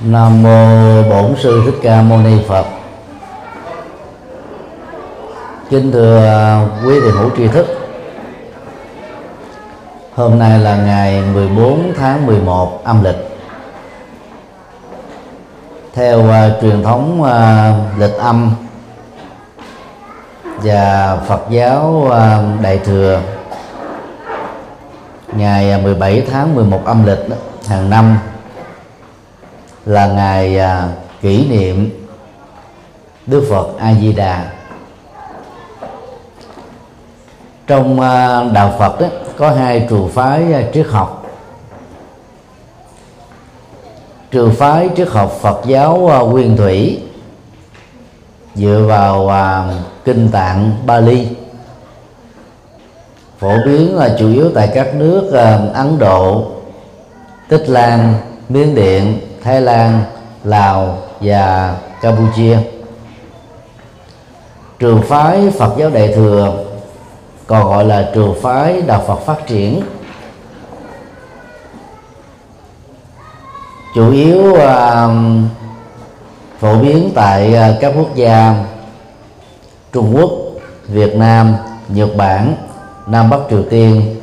Nam mô Bổn sư Thích Ca Mâu Ni Phật. Kính thưa à, quý thầy hữu tri thức. Hôm nay là ngày 14 tháng 11 âm lịch. Theo uh, truyền thống uh, lịch âm và Phật giáo uh, Đại thừa ngày 17 tháng 11 âm lịch đó, hàng năm là ngày à, kỷ niệm Đức Phật A Di Đà. Trong à, đạo Phật đó, có hai trường phái à, triết học. Trường phái triết học Phật giáo à, Nguyên Thủy dựa vào à, kinh tạng Bali phổ biến là chủ yếu tại các nước à, Ấn Độ, Tích Lan, Miến Điện, Thái Lan, Lào và Campuchia. Trường phái Phật giáo Đại thừa còn gọi là trường phái đạo Phật phát triển chủ yếu uh, phổ biến tại uh, các quốc gia Trung Quốc, Việt Nam, Nhật Bản, Nam Bắc Triều Tiên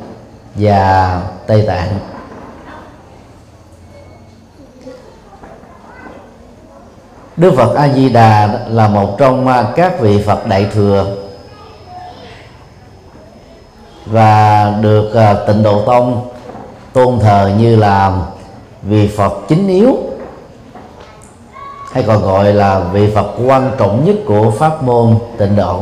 và Tây Tạng. Đức Phật A Di Đà là một trong à, các vị Phật đại thừa và được à, Tịnh Độ Tông tôn thờ như là vị Phật chính yếu, hay còn gọi là vị Phật quan trọng nhất của pháp môn Tịnh Độ.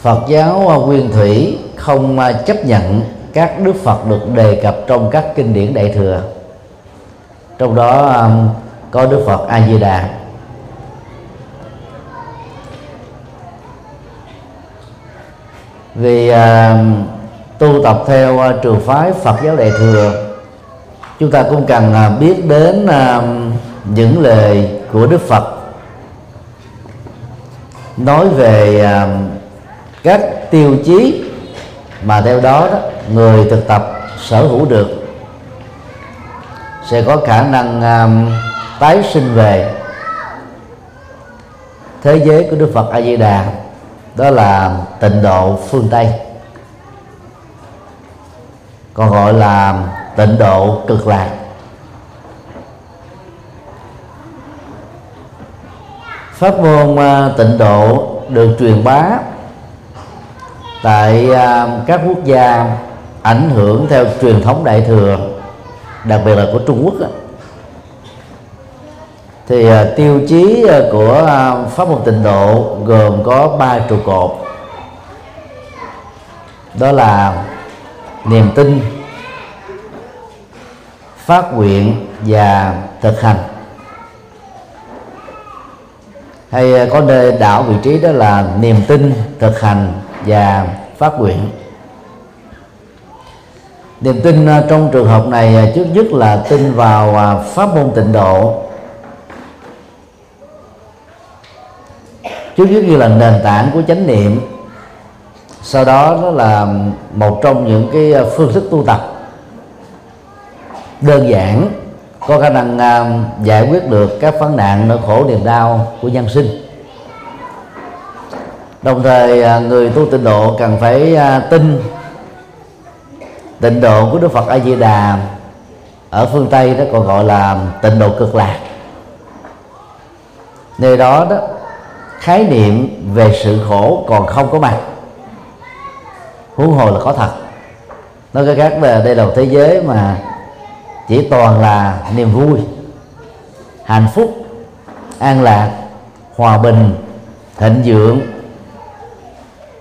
Phật giáo à, Nguyên Thủy không chấp nhận các đức Phật được đề cập trong các kinh điển đại thừa. Trong đó có Đức Phật A Di Đà vì uh, tu tập theo uh, trường phái Phật giáo Đại thừa chúng ta cũng cần uh, biết đến uh, những lời của Đức Phật. Nói về uh, các tiêu chí mà theo đó, đó người thực tập sở hữu được sẽ có khả năng uh, tái sinh về. Thế giới của Đức Phật A Di Đà đó là tịnh độ phương tây. Còn gọi là tịnh độ cực lạc. Pháp môn à, tịnh độ được truyền bá tại à, các quốc gia ảnh hưởng theo truyền thống đại thừa, đặc biệt là của trung quốc thì uh, tiêu chí uh, của uh, pháp môn tịnh độ gồm có ba trụ cột. Đó là niềm tin phát nguyện và thực hành. Hay có nơi đảo vị trí đó là niềm tin thực hành và phát nguyện. Niềm tin trong trường hợp này trước nhất là tin vào pháp môn tịnh độ. Trước nhất như là nền tảng của chánh niệm. Sau đó nó là một trong những cái ờ, phương thức tu tập. Đơn giản có khả năng uh, giải quyết được các vấn nạn nỗi khổ niềm đau của nhân sinh. Đồng thời uh, người tu tịnh độ cần phải uh, tin tịnh độ của đức phật a di đà ở phương tây đó còn gọi là tịnh độ cực lạc. Nơi đó đó khái niệm về sự khổ còn không có mặt huống hồ là có thật. Nói cái khác là đây là một thế giới mà chỉ toàn là niềm vui, hạnh phúc, an lạc, hòa bình, thịnh vượng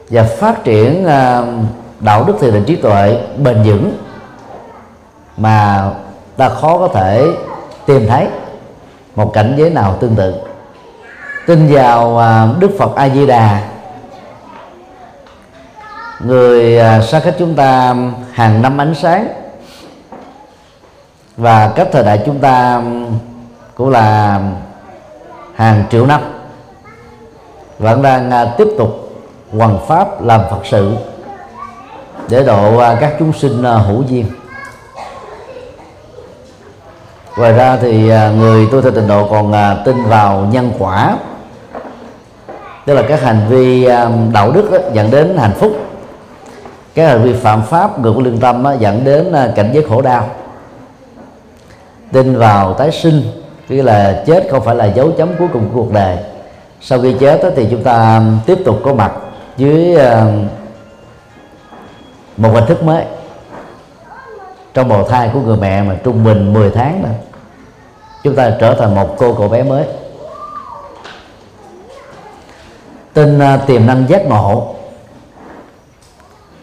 và phát triển à, đạo đức thiền định trí tuệ bền vững mà ta khó có thể tìm thấy một cảnh giới nào tương tự tin vào à, đức phật a di đà người à, xa cách chúng ta hàng năm ánh sáng. Và cách thời đại chúng ta cũng là hàng triệu năm. Vẫn đang à, tiếp tục hoàn pháp làm phật sự để độ các chúng sinh hữu duyên. Ngoài ra thì người tu theo tịnh độ còn tin vào nhân quả tức là các hành vi um, đạo đức đó, dẫn đến hạnh phúc. Các hành vi phạm pháp ngược lương tâm đó, dẫn đến à, cảnh giới khổ đau. Tin vào tái sinh tức là chết không phải là dấu chấm cuối cùng của cuộc đời. Sau khi chết đó, thì chúng ta um, tiếp tục có mặt dưới um, một hình thức mới. Trong bào thai của người mẹ mà trung bình 10 tháng nữa chúng ta trở thành một cô cậu bé mới. Tin à, tiềm năng giác ngộ.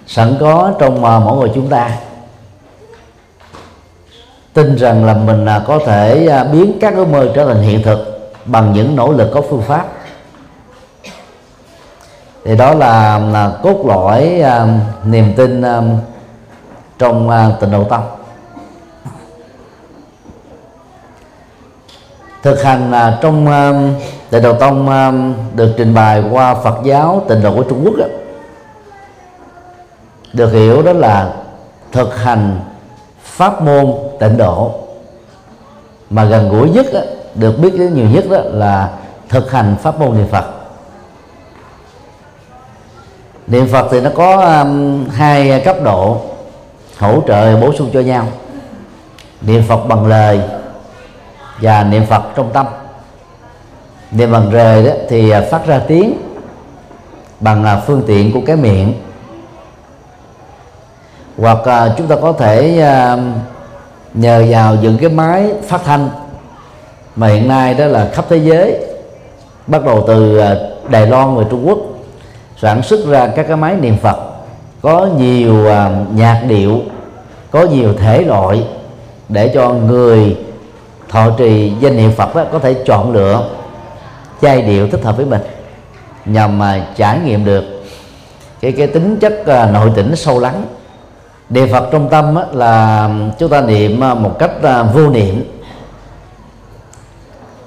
Sẵn có trong à, mỗi người chúng ta. Tin rằng là mình à, có thể biến các ước mơ trở thành hiện thực bằng những nỗ lực có phương pháp. Thì đó là, là cốt lõi uh, niềm tin uh, trong uh, tình độ tâm. Thực hành uh, trong uh, tịnh độ tông um, được trình bày qua Phật giáo tịnh độ của Trung Quốc đó, được hiểu đó là thực hành pháp môn tịnh độ. Mà gần gũi nhất đó, được biết đến nhiều nhất đó là thực hành pháp môn niệm Phật. Niệm Phật thì nó có um, hai cấp độ hỗ trợ bổ sung cho nhau. Niệm phật bằng lời và niệm phật trong tâm niệm bằng rời đó thì à, phát ra tiếng bằng à, phương tiện của cái miệng. Hoặc à, chúng ta có thể nhờ vào những cái máy phát thanh mà hiện nay đó là khắp thế giới, bắt đầu từ Đài Loan và Trung Quốc sản xuất ra các cái máy niệm Phật. Có nhiều nhạc điệu, có nhiều thể loại để cho người thọ trì danh niệm Phật đó có thể chọn lựa giai điệu thích hợp với mình, nhằm mà trải nghiệm được cái cái tính chất à, nội tỉnh sâu lắng. Đề Phật trong tâm là chúng ta niệm à, một cách à, vô niệm.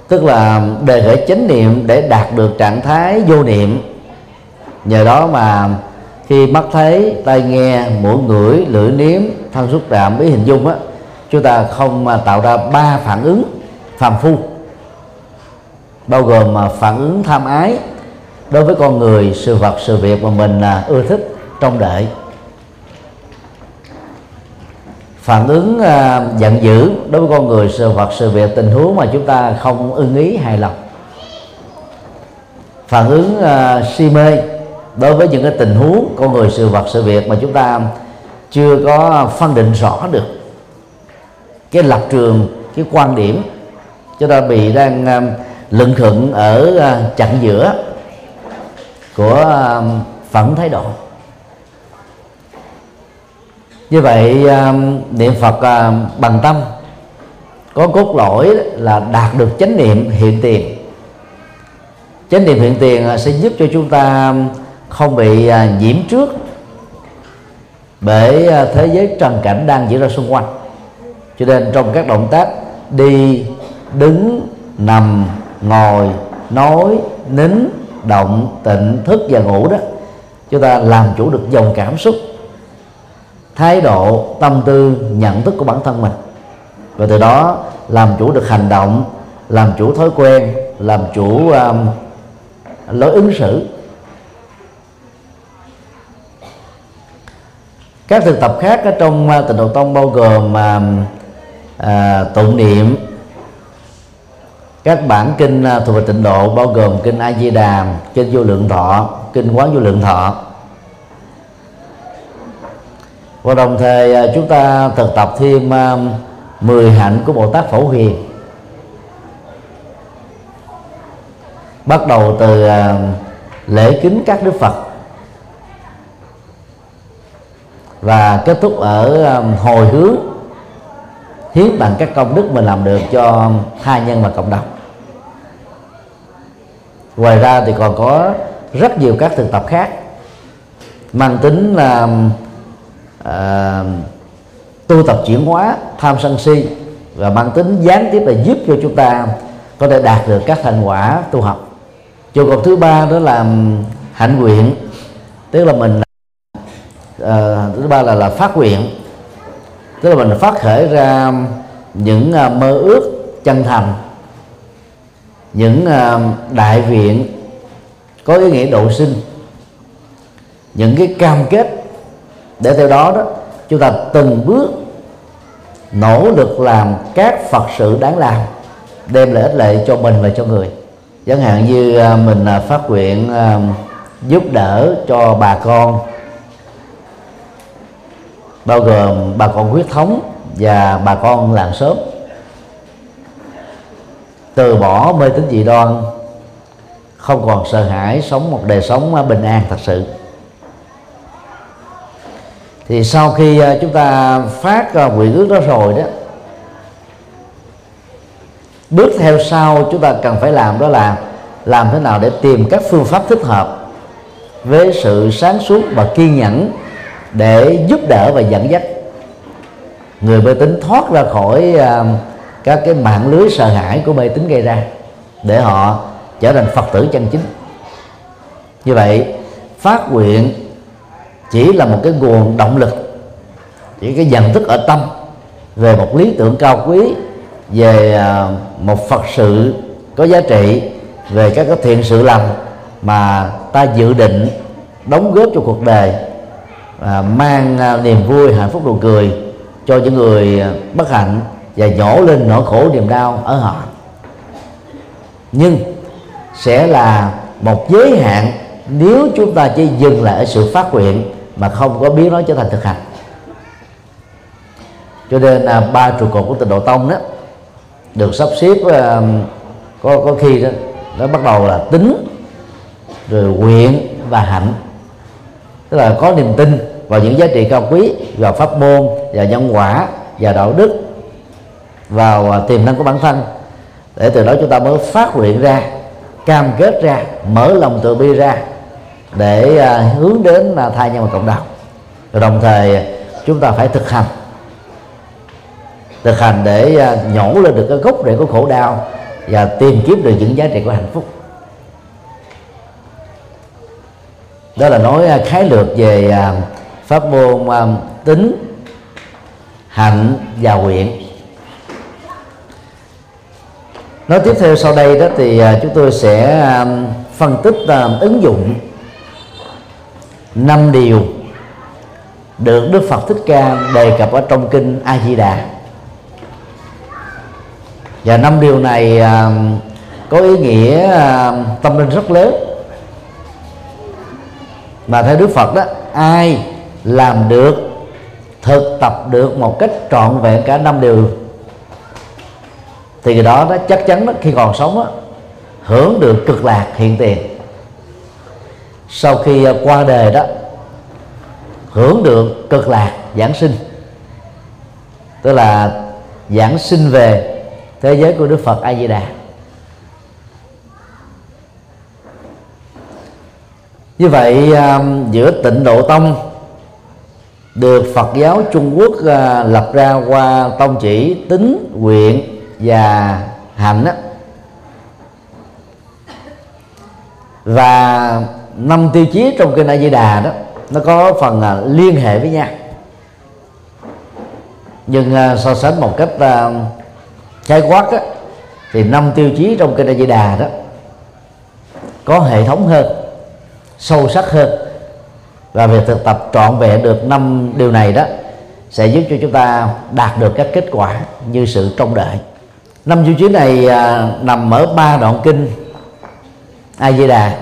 Tức là đề khởi chánh niệm để đạt được trạng thái vô niệm. Nhờ đó mà khi mắt thấy, tai nghe, mũi ngửi, lưỡi nếm thân xúc chạm ý hình dung á, chúng ta không mà tạo ra ba phản ứng phàm phu bao gồm mà phản ứng tham ái đối với con người sự vật sự việc mà mình à, ưa thích trong đợi phản ứng uh, giận dữ đối với con người sự vật sự việc tình huống mà chúng ta không ưng ý hài lòng. Phản ứng uh, si mê đối với những cái tình huống con người sự vật sự việc mà chúng ta chưa có phân định rõ được. Cái lập trường cái quan điểm chúng ta bị đang um, lận khựng ở à, chặng giữa của à, phẩm thái độ. Như vậy à, niệm phật bằng tâm, có cốt lõi là đạt được chánh niệm hiện tiền. Chánh niệm hiện tiền sẽ giúp cho chúng ta không bị nhiễm trước bởi thế giới trần cảnh đang diễn ra xung quanh. Cho nên trong các động tác đi, đứng, nằm ngồi nói nín động tịnh thức và ngủ đó. Chúng ta làm chủ được dòng cảm xúc thái độ tâm tư nhận thức của bản thân mình. Và từ đó làm chủ được hành động làm chủ thói quen làm chủ um, lối ứng xử. Các thực tập khác ở trong uh, tịnh độ tông bao gồm mà à, tụng niệm các bản kinh à, thuộc về tịnh độ bao gồm kinh a di đà kinh vô lượng thọ, kinh quán vô lượng thọ. Và đồng thời à, chúng ta thực tập thêm à, 10 hạnh của Bồ Tát Phổ Hiền. Bắt đầu từ lễ kính các đức Phật. Và kết thúc ở hồi hướng hiến bằng các công đức mình làm được cho hai nhân và cộng đồng. Ngoài ra thì còn có rất nhiều các thực tập khác mang tính là uh, tu tập chuyển hóa tham sân si và mang tính gián tiếp là giúp cho chúng ta có thể đạt được các thành quả tu học. Trường hợp thứ ba đó là hạnh nguyện tức là mình à, thứ ba là là phát nguyện tức là mình phát khởi ra những à, mơ ước chân thành, những à, đại viện có ý nghĩa độ sinh, những cái cam kết để theo đó đó chúng ta từng bước nỗ lực làm các phật sự đáng làm, đem lợi ích lệ cho mình và cho người. Chẳng hạn như à, mình phát nguyện giúp đỡ cho bà con bao gồm bà con huyết thống và bà con làng xóm. Từ bỏ mê tín dị đoan, không còn sợ hãi sống một đời sống bình an thật sự. Thì sau khi à, chúng ta phát à, nguyện ước đó rồi đó, bước theo sau chúng ta cần phải làm đó là làm thế nào để tìm các phương pháp thích hợp với sự sáng suốt và kiên nhẫn để giúp đỡ và dẫn dắt. Người mê tín thoát ra khỏi uh, các cái mạng lưới sợ hãi của mê tín gây ra để họ trở thành phật tử chân chính. Như vậy phát nguyện chỉ là một cái nguồn động lực chỉ cái nhận thức ở tâm về một lý tưởng cao quý về à, một phật sự có giá trị về các cái thiện sự lành mà ta dự định đóng góp cho cuộc đời à, mang à, niềm vui hạnh phúc nụ cười cho những người à, bất hạnh và nhổ lên nỗi khổ niềm đau ở họ. Nhưng sẽ là một giới hạn nếu chúng ta chỉ dừng lại ở sự phát nguyện mà không có biến nó trở thành thực hành. Cho nên là ba trụ cột của tịnh độ tông đó được sắp xếp uh, có có khi đó nó bắt đầu là tính rồi nguyện và hạnh. Tức là có niềm tin vào những giá trị cao quý vào pháp môn và nhân quả và đạo đức vào à, tiềm năng của bản thân. Để từ đó chúng ta mới phát nguyện ra cam kết ra mở lòng từ bi ra để uh, hướng đến là thai nhân và cộng đồng. Rồi đồng thời à, chúng ta phải thực hành. Thực hành để nhổ lên được cái gốc rễ của khổ đau và tìm kiếm được những giá trị của hạnh phúc. Đó là nói khái lược về pháp môn um, tính hạnh và nguyện. Nói tiếp theo sau đây đó thì uh, chúng tôi sẽ um, phân tích um, ứng dụng năm điều được Đức Phật Thích Ca đề cập ở trong kinh A Di Đà. Và năm điều này um, có ý nghĩa à, tâm linh rất lớn. Mà theo Đức Phật đó ai làm được thực tập được một cách trọn vẹn cả năm điều thì cái đó nó chắc chắn đó, khi còn sống đó, hưởng được cực lạc hiện tiền. Sau khi à, qua đời đó hưởng được cực lạc giảng sinh. Tức là giảng sinh về thế giới của đức phật a di đà như vậy à, giữa tịnh độ tông được phật giáo trung quốc uh, lập ra qua tông chỉ tính nguyện và hạnh đó, và năm tiêu chí trong kinh A Di Đà đó nó có phần uh, liên hệ với nhau. Nhưng uh, so sánh một cách khái quát á, thì năm tiêu chí trong kinh A Di Đà đó có hệ thống hơn sâu sắc hơn và việc thực tập trọn vẹn được năm điều này đó sẽ giúp cho chúng ta đạt được các kết quả như sự trông đợi. Năm tiêu chí này à, nằm ở ba đoạn kinh A Di Đà.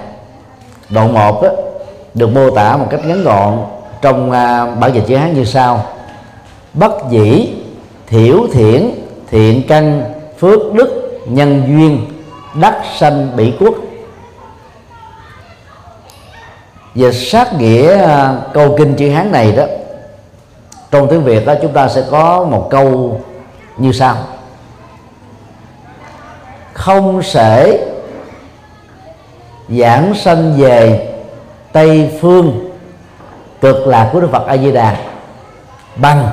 Đoạn một á, được mô tả một cách ngắn gọn trong à, bản dịch chữ Hán như sau. Bất dĩ thiểu thiển thiện căn phước đức nhân duyên đắc sanh bị quốc. Về sát nghĩa à, câu kinh chữ hán này đó, trong tiếng việt đó chúng ta sẽ có một câu như sau. Không sẽ giảng sanh về tây phương cực lạc của đức phật a di đà bằng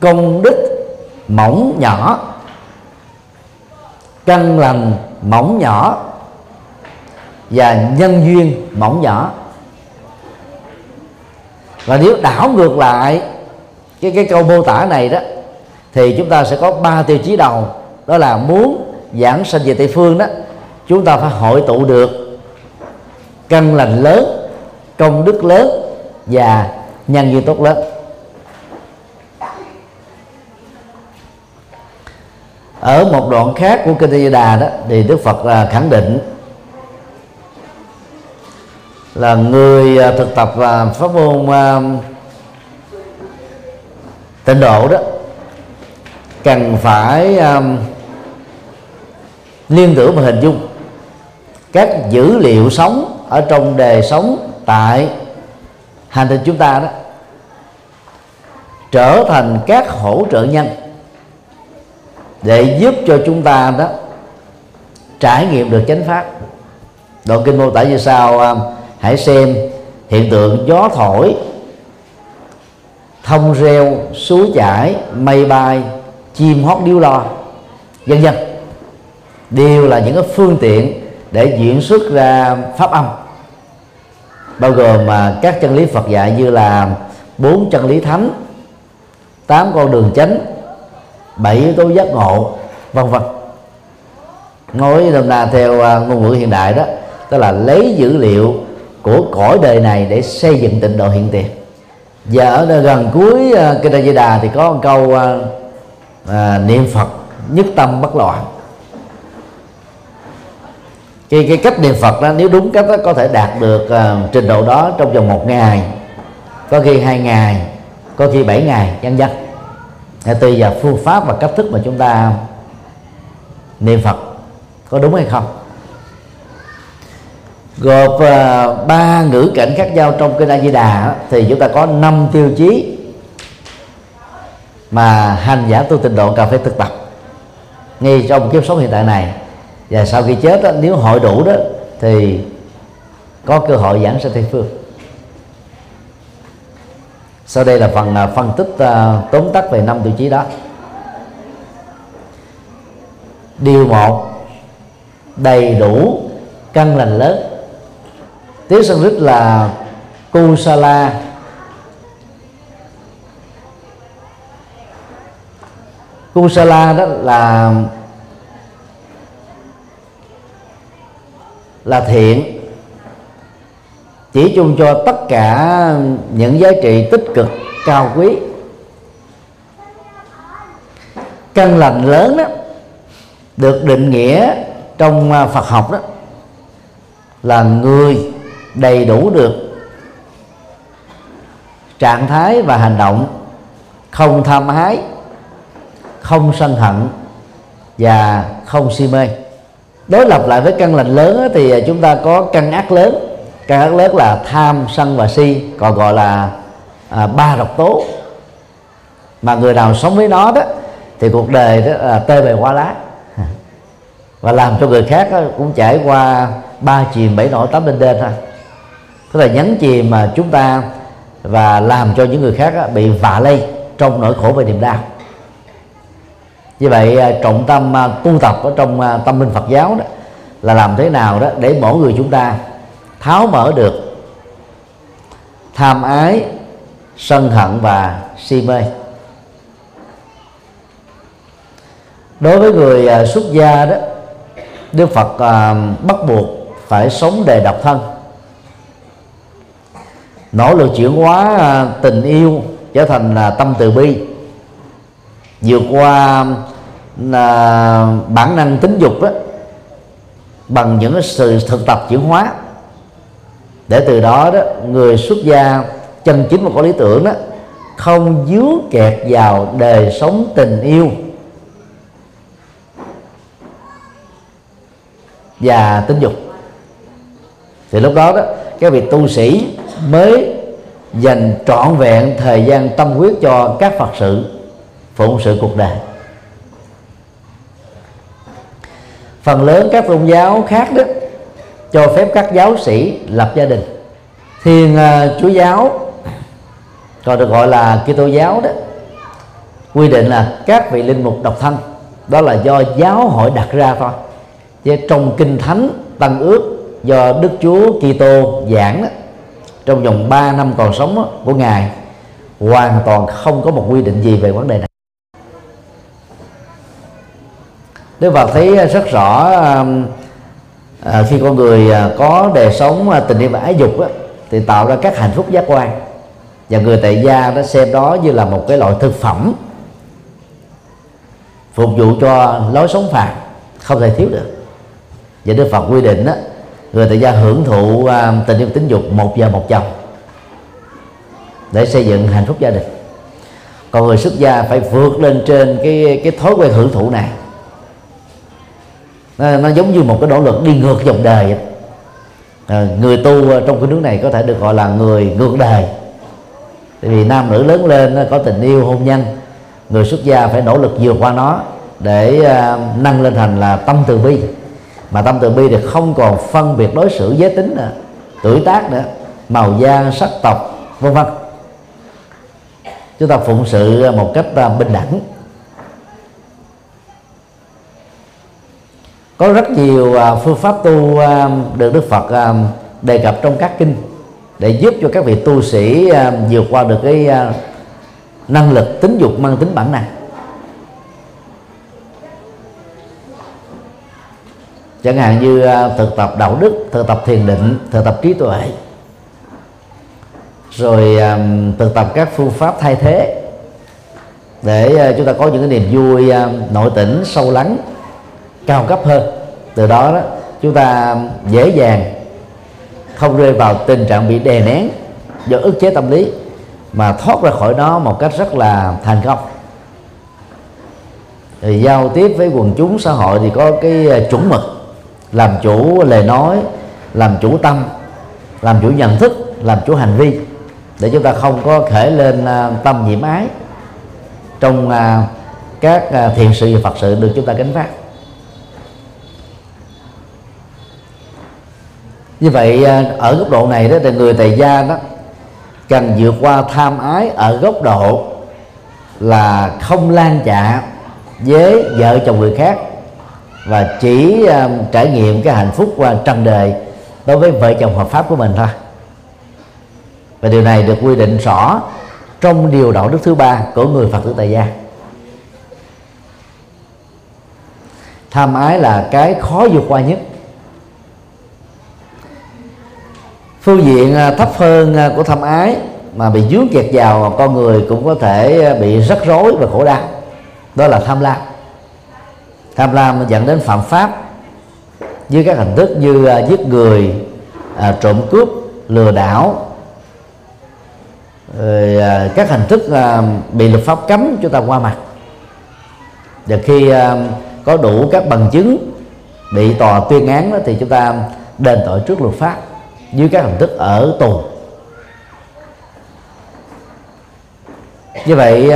công đức mỏng nhỏ, căn lành mỏng nhỏ và nhân duyên mỏng nhỏ. Và nếu đảo ngược lại cái cái câu mô tả này đó, thì chúng ta sẽ có ba tiêu chí đầu. Đó là muốn giảng sanh về tây phương đó, chúng ta phải hội tụ được căn lành lớn, công đức lớn và nhân duyên tốt lớn. Ở một đoạn khác của kinh Di Đà đó, thì Đức Phật à, khẳng định là người à, thực tập và pháp môn à, tịnh độ đó cần phải um, liên tưởng và hình dung các dữ liệu sống ở trong đời sống tại hành tinh chúng ta đó trở thành các hỗ trợ nhân để giúp cho chúng ta đó trải nghiệm được chánh pháp. Đoạn kinh mô tả như sau hãy xem hiện tượng gió thổi, thông reo suối chảy, mây bay, chim hót điếu lo vân vân. Đều là những cái phương tiện để diễn xuất ra pháp âm, bao gồm mà các chân lý Phật dạy như là bốn chân lý thánh, tám con đường chánh, bảy yếu tố giác ngộ, vân vân. Nói nôm na theo à, ngôn ngữ hiện đại đó, tức là lấy dữ liệu của cõi đời này để xây dựng tịnh độ hiện tiền. Và ở gần cuối uh, kinh Di Đà thì có một câu uh, uh, niệm phật nhất tâm bất loạn. Cái, cái cách niệm phật đó nếu đúng cách đó có thể đạt được uh, trình độ đó trong vòng một ngày có khi hai ngày có khi bảy ngày vân vân. Tùy vào phương pháp và cách thức mà chúng ta niệm phật có đúng hay không? Gộp uh, ba ngữ cảnh khác nhau trong kinh A Di Đà thì chúng ta có năm tiêu chí mà hành giả tu tịnh độ cần phải thực tập. Ngay trong kiếp sống hiện tại này và sau khi chết đó, nếu hội đủ đó thì có cơ hội giảng sanh tây phương. Sau đây là phần uh, phân tích uh, tóm tắt về năm tiêu chí đó. Điều một đầy đủ căn lành lớn tiếng Sanskrit là kusala kusala đó là là thiện, chỉ chung cho tất cả những giá trị tích cực, cao quý. Căn lành lớn đó, được định nghĩa trong Phật học đó, là người đầy đủ được. Trạng thái và hành động không tham hái, không sân hận và không si mê. Đối lập lại với căn lành lớn thì chúng ta có căn ác lớn. Căn ác lớn là tham sân và si còn gọi là à, ba độc tố. Mà người nào sống với nó đó thì cuộc đời đó là tê bề qua lá. Và làm cho người khác cũng trải qua ba chìm bảy nổi tám lên đên thôi tức là nhấn chìm mà chúng ta và làm cho những người khác bị vạ lây trong nỗi khổ và niềm đau. Như vậy à, trọng tâm à, tu tập ở trong à, tâm linh Phật giáo đó là làm thế nào đó để mỗi người chúng ta tháo mở được tham ái, sân hận và si mê. Đối với người xuất gia đó, Đức Phật bắt buộc phải sống đề độc thân nỗ lực chuyển hóa à, tình yêu trở thành là tâm từ bi. Vượt qua là bản năng tính dục đó, bằng những sự thực tập chuyển hóa. Để từ đó đó người xuất gia chân chính và có lý tưởng đó không dướng kẹt vào đời sống tình yêu. Và tính dục thì lúc đó đó các vị tu sĩ mới dành trọn vẹn thời gian tâm huyết cho các phật sự phụng sự cuộc đời. Phần lớn các tôn giáo khác đó cho phép các giáo sĩ lập gia đình. Thiên uh, à, chúa giáo còn được gọi là kitô giáo đó quy định là các vị linh mục độc thân đó là do giáo hội đặt ra thôi. Chứ trong kinh thánh tăng ước do đức chúa kitô giảng đó, trong vòng 3 năm còn sống đó, của ngài hoàn toàn không có một quy định gì về vấn đề này. Đức Phật thấy rất rõ um, à, khi con người à, có đời sống à, tình yêu và ái dục đó, thì tạo ra các hạnh phúc giác quan. Và người tại gia nó xem đó như là một cái loại thực phẩm phục vụ cho lối sống phàm không thể thiếu được. Và Đức Phật quy định đó, người tại gia hưởng thụ à, tình yêu tính dục một giờ một chồng để xây dựng hạnh phúc gia đình. Còn người xuất gia phải vượt lên trên cái cái thói quen hưởng thụ này. Nó, nó giống như một cái nỗ lực đi ngược dòng đời à, người tu trong cái nước này có thể được gọi là người ngược đời. Tại vì nam nữ lớn lên có tình yêu hôn nhân người xuất gia phải nỗ lực vượt qua nó để uh, nâng lên thành là tâm từ bi mà tâm từ bi thì không còn phân biệt đối xử giới tính nữa, tuổi tác nữa, màu da, sắc tộc, vân vân. Chúng ta phụng sự một cách à, bình đẳng. Có rất nhiều à, phương pháp tu à, được đức phật đề cập trong các kinh để giúp cho các vị tu sĩ vượt qua được cái năng lực tính dục, mang tính bản năng. Chẳng hạn như à, thực tập đạo đức, thực tập thiền định, thực tập trí tuệ. Rồi à, thực tập các phương pháp thay thế để à, chúng ta có những cái niềm vui nội tỉnh, sâu lắng, cao cấp hơn. Từ đó đó, chúng ta dễ dàng không rơi vào tình trạng bị đè nén do ức chế tâm lý, mà thoát ra khỏi đó một cách rất là thành công. Thì giao tiếp với quần chúng xã hội thì có cái chuẩn mực làm chủ lời nói, làm chủ tâm, làm chủ nhận thức, làm chủ hành vi. Để chúng ta không có khởi lên à, tâm nhiễm ái. Trong à, các à, thiện sự và phật sự được chúng ta gánh vác. Như vậy ở góc độ này đó, thì người tại gia đó cần vượt qua tham ái ở góc độ là không lan chạ với vợ chồng người khác và chỉ uh, trải nghiệm cái hạnh phúc qua trần đời đối với vợ chồng hợp pháp của mình thôi. Và điều này được quy định rõ trong điều đạo đức thứ ba của người phật tử tại gia. Tham ái là cái khó vượt qua nhất. Phương diện ờ, thấp hơn của tham ái mà bị dướng kẹt vào con người cũng có thể bị rắc rối và khổ đau đó là tham lam tham lam dẫn đến phạm pháp với các hình thức như uh, giết người uh, trộm cướp lừa đảo rồi uh, các hình thức uh, bị luật pháp cấm chúng ta qua mặt. Và khi uh, có đủ các bằng chứng bị tòa tuyên án đó, thì chúng ta đền tội trước luật pháp dưới các hình thức ở tù. Như vậy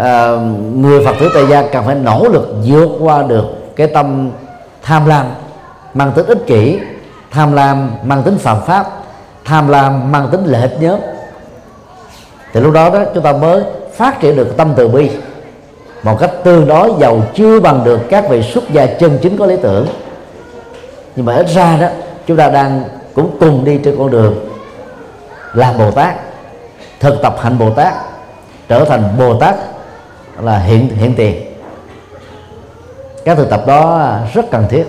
à, người phật tử tại gia cần phải nỗ lực vượt qua được cái tâm tham lam mang tính ích kỷ tham lam mang tính phạm pháp tham lam mang tính lợi ích nhóm. Thì lúc đó đó chúng ta mới phát triển được tâm từ bi một cách tương đối giàu chưa bằng được các vị xuất gia chân chính có lý tưởng. Nhưng mà ít ra đó chúng ta đang cũng cùng đi trên con đường làm bồ tát thực tập hạnh bồ tát trở thành bồ tát là hiện hiện tiền. Các thực tập đó rất cần thiết.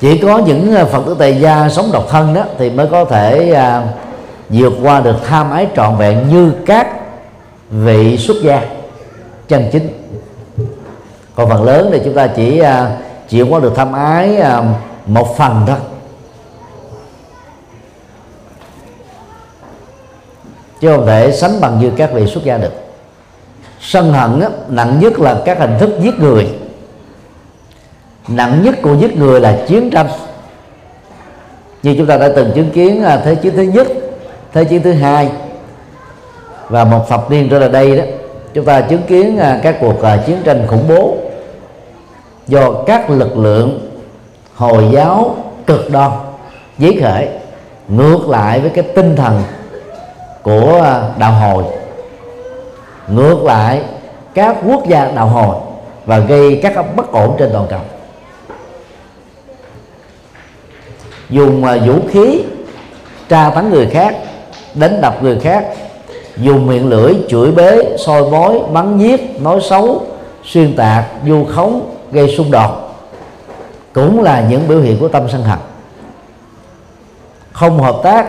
Chỉ có những phật tử tại gia sống độc thân đó thì mới có thể à, vượt qua được tham ái trọn vẹn như các vị xuất gia chân chính. Còn phần lớn thì chúng ta chỉ à, chịu qua được tham ái à, một phần thôi. Chứ không thể sánh bằng như các vị xuất gia được. Sân hận á, nặng nhất là các hình thức giết người. Nặng nhất của giết người là chiến tranh. Như chúng ta đã từng chứng kiến à, thế chiến thứ nhất thế chiến thứ hai và một thập niên trở lại đây đó chúng ta chứng kiến à, các cuộc à, chiến tranh khủng bố do các lực lượng hồi giáo cực đoan giấy khởi ngược lại với cái tinh thần của à, đạo hồi. Ngược lại, các quốc gia đạo hồi và gây các bất ổn trên toàn cầu. Dùng à, vũ khí tra tấn người khác, đánh đập người khác, dùng miệng lưỡi chửi bế, soi bói bắn giết nói xấu, xuyên tạc, vu khống, gây xung đột, cũng là những biểu hiện của tâm sân hận. Không hợp tác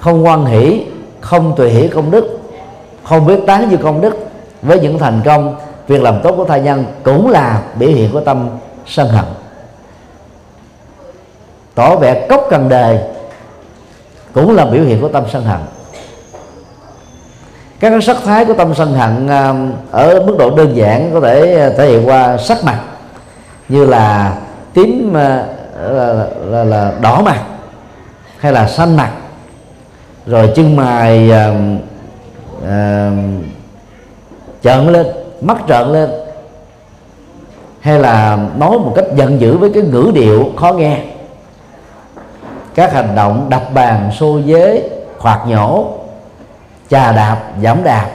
không quan hỷ không tùy hỷ công đức không biết tán như công đức. Với những thành công việc làm tốt của thai nhân cũng là biểu hiện của tâm sân hận. Tỏ vẻ cốc cần đề cũng là biểu hiện của tâm sân hận. Các sắc thái của tâm sân hận um, ở mức độ đơn giản có thể uh, thể hiện qua sắc mặt như là tím à, là, là, là đỏ mặt hay là xanh mặt rồi chân mày uh, uh, trợn lên mắt trợn lên. Hay là nói một cách giận dữ với cái ngữ điệu khó nghe. Các hành động đập bàn xô dế khoạt nhổ chà đạp giảm đạp.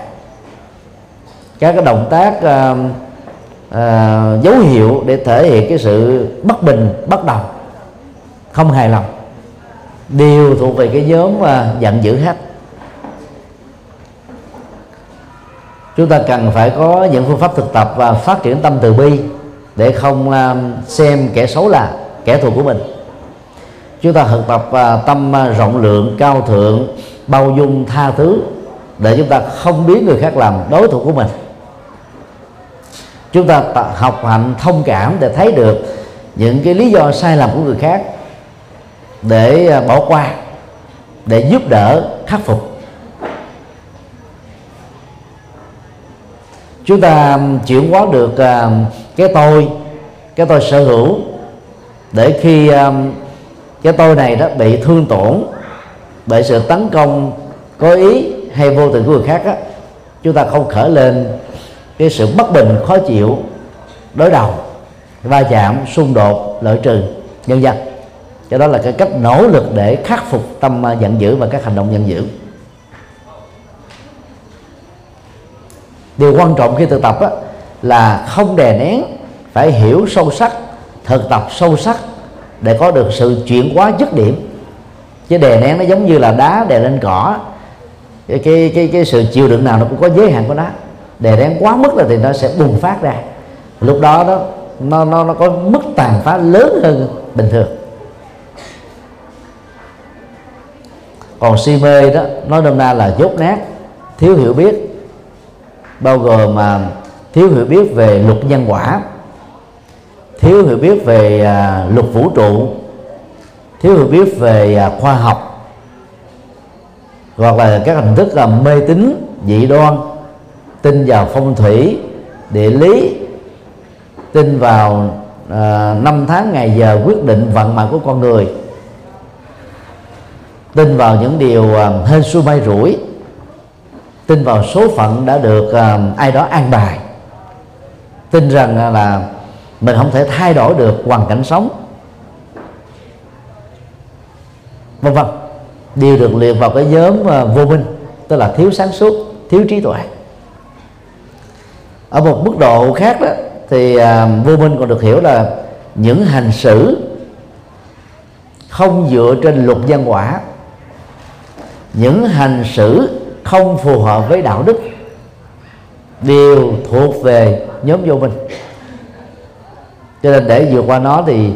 Các cái động tác uh, uh, dấu hiệu để thể hiện cái sự bất bình bất đồng không hài lòng đều thuộc về cái nhóm và giận dữ hết. Chúng ta cần phải có những phương pháp thực tập và phát triển tâm từ bi để không à, xem kẻ xấu là kẻ thù của mình. Chúng ta thực tập à, tâm à, rộng lượng, cao thượng, bao dung, tha thứ để chúng ta không biến người khác làm đối thủ của mình. Chúng ta, học hành thông cảm để thấy được những cái lý do sai lầm của người khác để à, bỏ qua để giúp đỡ khắc phục. Chúng ta chuyển hóa được à, cái tôi cái tôi sở hữu để khi cái tôi này đó bị thương tổn bởi sự tấn công có ý hay vô tình của người khác đó, chúng ta không khởi lên cái sự bất bình khó chịu đối đầu va chạm xung đột lợi trừ nhân dân cho đó là cái cách nỗ lực để khắc phục tâm à, giận dữ và các hành động giận dữ. Điều quan trọng khi thực tập á, là không đè nén phải hiểu sâu sắc thực tập sâu sắc để có được sự chuyển hóa dứt điểm. Chứ đè nén nó giống như là đá đè lên cỏ. Cái cái cái, cái sự chịu đựng nào nó cũng có giới hạn của nó đè nén quá mức là thì nó sẽ bùng phát ra. Lúc đó đó nó nó nó có mức tàn phá lớn hơn bình thường. Còn si mê đó nói nôm na là dốt nát thiếu hiểu biết. Bao gồm mà thiếu hiểu biết về luật nhân quả thiếu hiểu biết về à, luật vũ trụ thiếu hiểu biết về à, khoa học hoặc là các hình thức là mê tín dị đoan tin vào phong thủy địa lý tin vào à, năm tháng ngày giờ quyết định vận mạng của con người tin vào những điều à, hên xui may rủi, tin vào số phận đã được à, ai đó an bài. Tin rằng à, là mình không thể thay đổi được hoàn cảnh sống. Vân vân đều được liệt vào cái nhóm vô minh, tức là thiếu sáng suốt, thiếu trí tuệ. Ở một mức độ khác đó, thì vô minh còn được hiểu là những hành xử không dựa trên luật nhân quả những hành xử không phù hợp với đạo đức đều thuộc về nhóm vô minh. Cho nên để vượt qua nó thì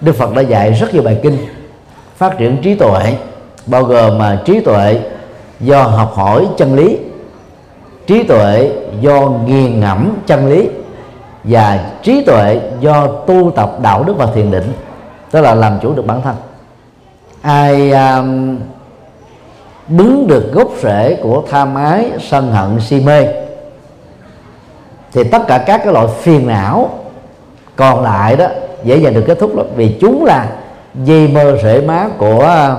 đức phật đã dạy rất nhiều bài kinh phát triển trí tuệ bao gồm mà trí tuệ do học hỏi chân lý trí tuệ do nghiền ngẫm chân lý và trí tuệ do tu tập đạo đức và thiền định tức là làm chủ được bản thân. Ai um, bứng được gốc rễ của tham ái sân hận si mê. Thì tất cả các cái loại phiền não còn lại đó dễ dàng được kết thúc lắm. Vì chúng là dây mơ rễ má của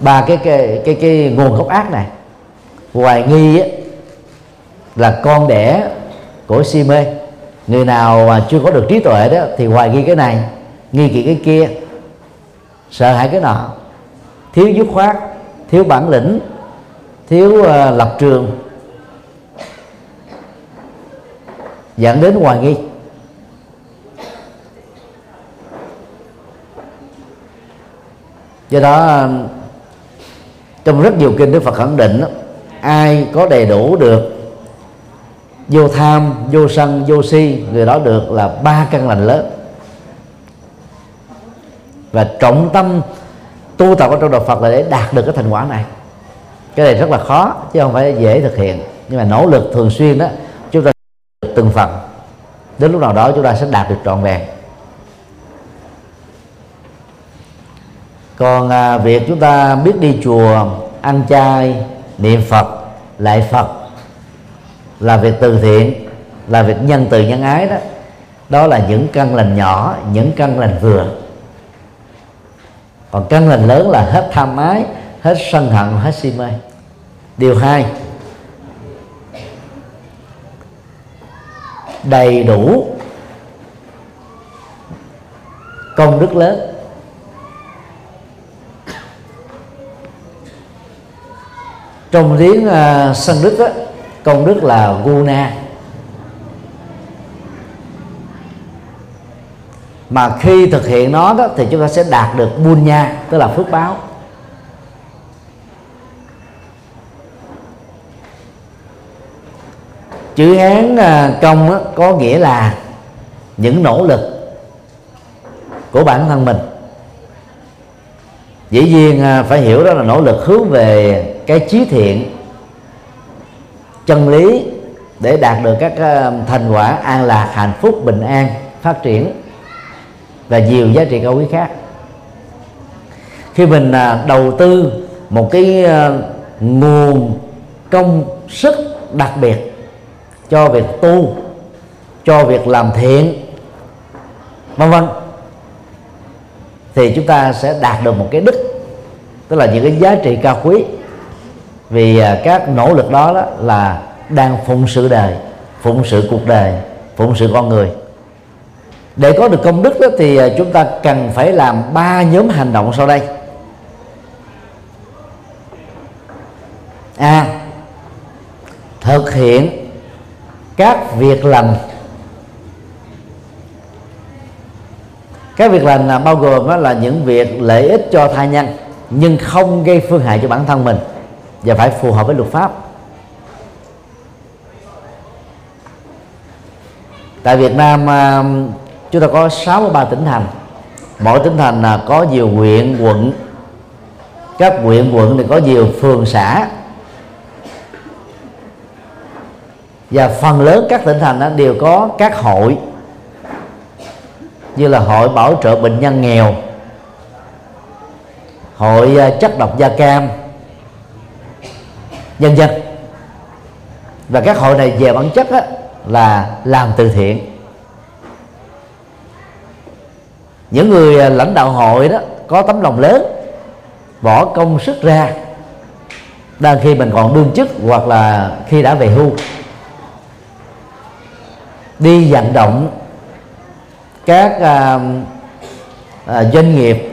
ba cái cái cái cái nguồn gốc ác này. Hoài nghi á, là con đẻ của si mê. Người nào mà chưa có được trí tuệ đó thì hoài nghi cái này nghi kỵ cái kia sợ hãi cái nọ. Thiếu dứt khoát thiếu bản lĩnh thiếu uh, lập trường. Dẫn đến hoài nghi. Do đó trong rất nhiều kinh đức phật khẳng định đó, ai có đầy đủ được vô tham vô sân vô si người đó được là ba căn lành lớn. Và trọng tâm tu tập ở trong đạo Phật là để đạt được cái thành quả này. Cái này rất là khó chứ không phải dễ thực hiện. Nhưng mà nỗ lực thường xuyên đó chúng ta từng phần. Đến lúc nào đó chúng ta sẽ đạt được trọn vẹn. Còn à, việc chúng ta biết đi chùa ăn chay niệm phật lại phật là việc từ thiện là việc nhân từ nhân ái đó đó là những căn lành nhỏ những căn lành vừa còn căn lành lớn là hết tham ái hết sân hận hết si mê. Điều hai đầy đủ công đức lớn. Trong tiếng uh, à, sân đức á, công đức là guna. Mà khi thực hiện nó đó, thì chúng ta sẽ đạt được buôn nha, tức là phước báo. Chữ hán à, công có nghĩa là những nỗ lực của bản thân mình. Dĩ nhiên à, phải hiểu đó là nỗ lực hướng về cái trí thiện, chân lý để đạt được các à, thành quả an lạc, hạnh phúc, bình an, phát triển và nhiều giá trị cao quý khác. Khi mình à, đầu tư một cái à, nguồn công sức đặc biệt cho việc tu cho việc làm thiện vân vân thì chúng ta sẽ đạt được một cái đức tức là những cái giá trị cao quý. Vì à, các nỗ lực đó, đó là đang phụng sự đời phụng sự cuộc đời phụng sự con người để có được công đức đó, thì à, chúng ta cần phải làm ba nhóm hành động sau đây. A. À, thực hiện các việc lành. Các việc lành là bao gồm đó là những việc lợi ích cho thai nhân nhưng không gây phương hại cho bản thân mình và phải phù hợp với luật pháp. Tại Việt Nam à, chúng ta có 63 tỉnh thành. Mỗi tỉnh thành là có nhiều huyện, quận. Các huyện, quận thì có nhiều phường xã. Và phần lớn các tỉnh thành đều có các hội. Như là hội bảo trợ bệnh nhân nghèo. Hội à, chất độc da cam. Nhân dân. Và các hội này về bản chất là làm từ thiện. Những người à, lãnh đạo hội đó có tấm lòng lớn bỏ công sức ra đang khi mình còn đương chức hoặc là khi đã về hưu đi vận động các à, à, doanh nghiệp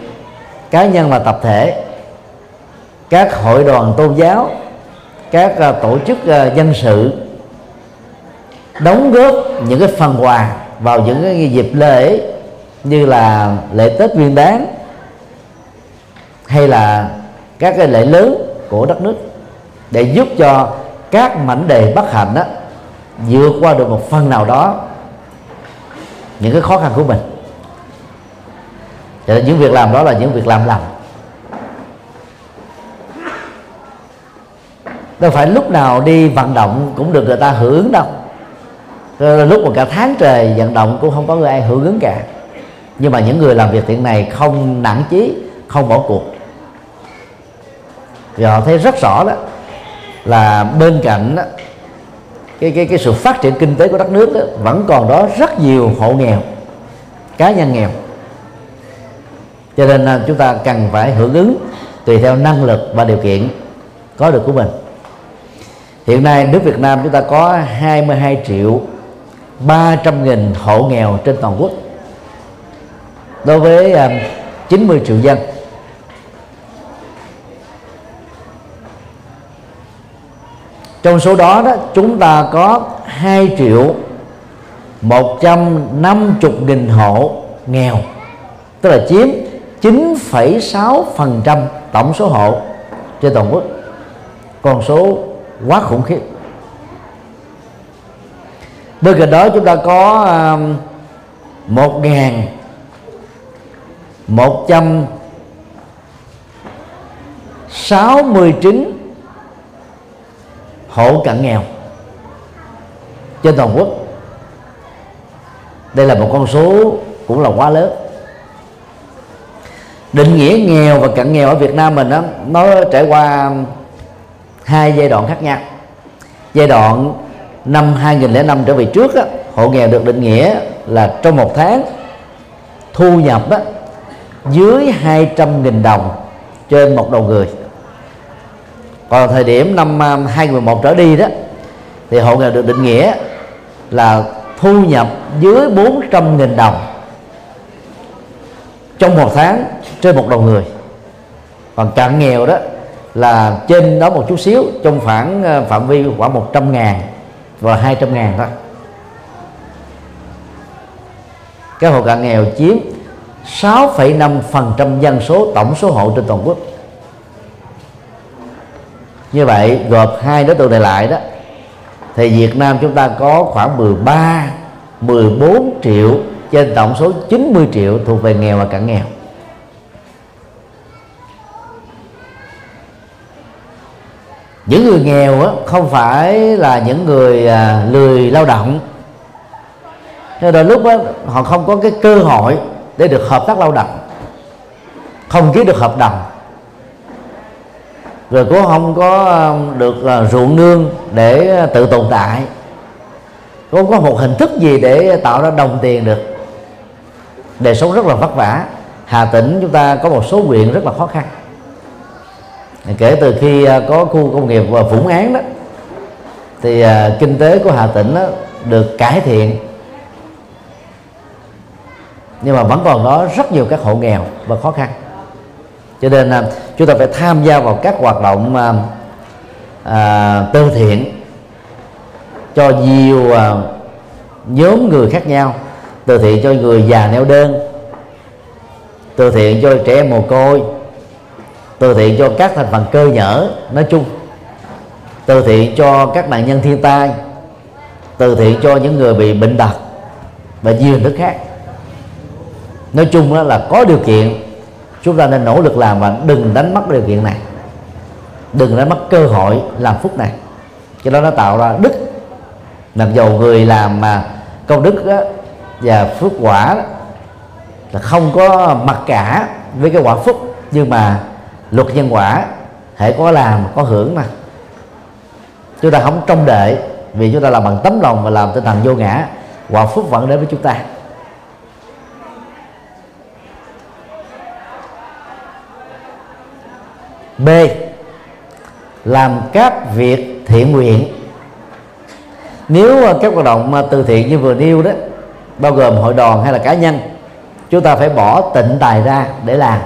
cá nhân và tập thể các hội đoàn tôn giáo các à, tổ chức à, dân sự đóng góp những cái phần quà vào những cái dịp lễ như là lễ Tết Nguyên Đán hay là các cái lễ lớn của đất nước để giúp cho các mảnh đề bất hạnh đó vượt qua được một phần nào đó những cái khó khăn của mình. Cho nên những việc làm đó là những việc làm lành. Đâu phải lúc nào đi vận động cũng được người ta hưởng ứng đâu. Lúc mà cả tháng trời vận động cũng không có người ai hưởng ứng cả nhưng mà những người làm việc thiện này không nản chí không bỏ cuộc. Vì họ thấy rất rõ đó là bên cạnh đó, cái cái cái sự phát triển kinh tế của đất nước đó, vẫn còn đó rất nhiều hộ nghèo cá nhân nghèo. Cho nên là chúng ta cần phải hưởng ứng tùy theo năng lực và điều kiện có được của mình. Hiện nay nước Việt Nam chúng ta có 22 triệu 300 nghìn hộ nghèo trên toàn quốc đối với à, 90 triệu dân. Trong số đó đó chúng ta có 2 triệu 150 nghìn hộ nghèo tức là chiếm 9,6% tổng số hộ trên toàn quốc. Con số quá khủng khiếp. Bên cạnh đó chúng ta có um, một ngàn một trăm sáu mươi chín hộ cận nghèo trên toàn quốc. Đây là một con số cũng là quá lớn. Định nghĩa nghèo và cận nghèo ở Việt Nam mình đó, nó trải qua hai giai đoạn khác nhau. Giai đoạn năm 2005 trở về trước đó, hộ nghèo được định nghĩa là trong một tháng thu nhập đó, dưới 200.000 đồng trên một đầu người. Còn thời điểm năm à, 2011 trở đi đó, thì hộ nghèo được định nghĩa là thu nhập dưới 400.000 đồng trong một tháng trên một đầu người. Còn cận nghèo đó là trên đó một chút xíu, trong khoảng à, phạm vi khoảng 100 ngàn và 200 ngàn thôi. Các hộ cận nghèo chiếm 6,5% dân số tổng số hộ trên toàn quốc. Như vậy gộp hai đối tượng này lại đó thì Việt Nam chúng ta có khoảng 13 14 triệu trên tổng số 90 triệu thuộc về nghèo và cận nghèo. Những người nghèo á, không phải là những người à, lười lao động. Nên đôi lúc á, họ không có cái cơ hội để được hợp tác lao động. Không ký được hợp đồng. Rồi cũng không có um, được ờ, ruộng nương để ờ, tự tồn tại. Không có một hình thức gì để tạo ra đồng tiền được. Đời sống rất là vất vả. Hà tĩnh chúng ta có một số huyện rất là khó khăn. Kể từ khi ờ, có khu công nghiệp và vũng án đó, thì kinh tế của hà tĩnh đó được cải thiện nhưng mà vẫn còn đó rất nhiều các hộ nghèo và khó khăn. Cho nên à, chúng ta phải tham gia vào các hoạt động à, à, từ thiện cho nhiều à, nhóm người khác nhau từ thiện cho người già neo đơn từ thiện cho trẻ em mồ côi từ thiện cho các thành phần cơ nhở nói chung từ thiện cho các nạn nhân thiên tai từ thiện cho những người bị bệnh tật và nhiều thứ khác nói chung là có điều kiện. Chúng ta nên nỗ lực làm và đừng đánh mất điều kiện này. Đừng đánh mất cơ hội làm phúc này. Cho đó nó tạo ra đức. Mặc dầu người làm mà công đức đó, và phước quả đó, là không có mặc cả với cái quả phúc nhưng mà luật nhân quả hệ có làm có hưởng mà. Chúng ta không trông đợi vì chúng ta làm bằng tấm lòng và làm tinh thần vô ngã quả phúc vẫn đến với chúng ta. B. Làm các việc thiện nguyện. Nếu à, các hoạt động à, từ thiện như vừa nêu đó, bao gồm hội đoàn hay là cá nhân, chúng ta phải bỏ tịnh tài ra để làm.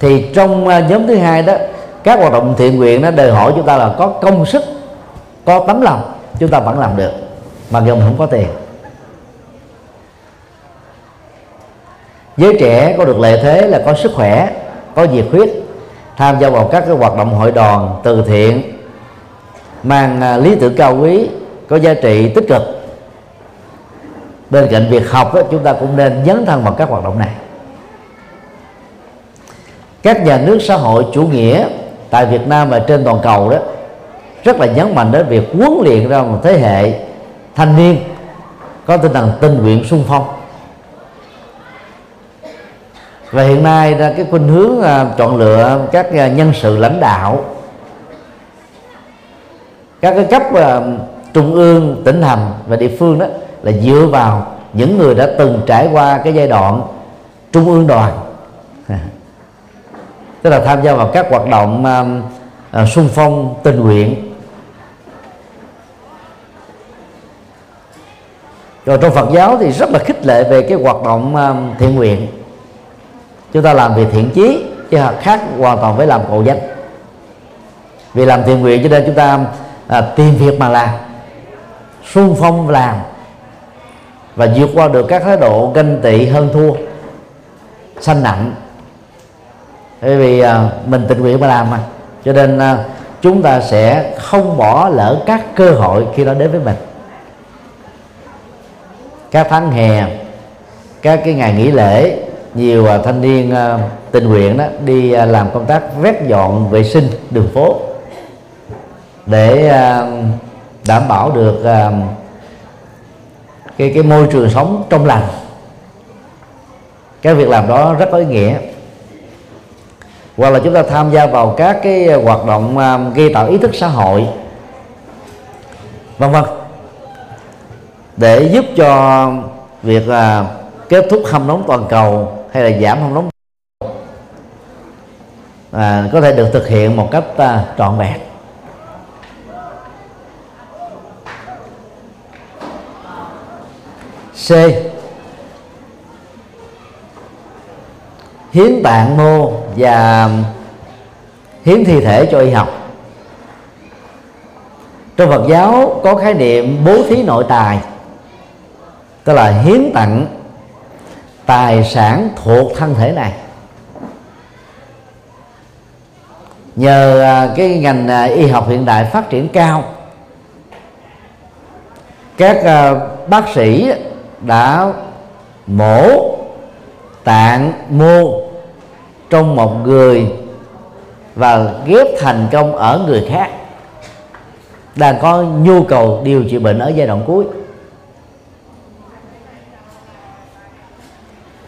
Thì trong à, nhóm thứ hai đó, các hoạt động thiện nguyện nó đòi hỏi chúng ta là có công sức, có tấm lòng, chúng ta vẫn làm được, mặc dù mình không có tiền. Giới trẻ có được lợi thế là có sức khỏe có nhiệt huyết tham gia vào các cái hoạt động hội đoàn từ thiện mang à, lý tưởng cao quý có giá trị tích cực. Bên cạnh việc học đó, chúng ta cũng nên dấn thân vào các hoạt động này. Các nhà nước xã hội chủ nghĩa tại Việt Nam và trên toàn cầu đó rất là nhấn mạnh đến việc huấn luyện ra một thế hệ thanh niên có tinh thần tình nguyện sung phong và hiện nay ra cái khuynh hướng à, chọn lựa các à, nhân sự lãnh đạo. Các cái cấp à, trung ương tỉnh thành và địa phương đó là dựa vào những người đã từng trải qua cái giai đoạn trung ương đoàn. Tức là tham gia vào các hoạt động uh, xung phong tình nguyện. Rồi trong Phật giáo thì rất là khích lệ về cái hoạt động uh, thiện nguyện chúng ta làm việc thiện chí chứ khác hoàn toàn với làm cầu danh. Vì làm thiện nguyện cho nên chúng ta à, tìm việc mà làm xung phong làm và vượt qua được các thái độ ganh tị hơn thua sanh nặng. Bởi vì à, mình tình nguyện mà làm mà. Cho nên à, chúng ta sẽ không bỏ lỡ các cơ hội khi nó đến với mình. Các tháng hè các cái ngày nghỉ lễ nhiều à, thanh niên à, tình nguyện đó đi à, làm công tác vét dọn vệ sinh đường phố để đảm bảo được cái cái môi trường sống trong lành. Cái việc làm đó rất có ý nghĩa. Hoặc là chúng ta tham gia vào các cái hoạt động gây tạo ý thức xã hội, vân vân, để giúp cho việc là kết thúc hâm nóng toàn cầu hay là giảm không nóng à, có thể được thực hiện một cách à, trọn vẹn. C. Hiến tạng mô và hiến thi thể cho y học. Trong Phật giáo có khái niệm bố thí nội tài tức là hiến tặng tài sản thuộc thân thể này. Nhờ à, cái ngành à, y học hiện đại phát triển cao, các à, bác sĩ đã mổ, tạng mô trong một người và ghép thành công ở người khác đang có nhu cầu điều trị bệnh ở giai đoạn cuối.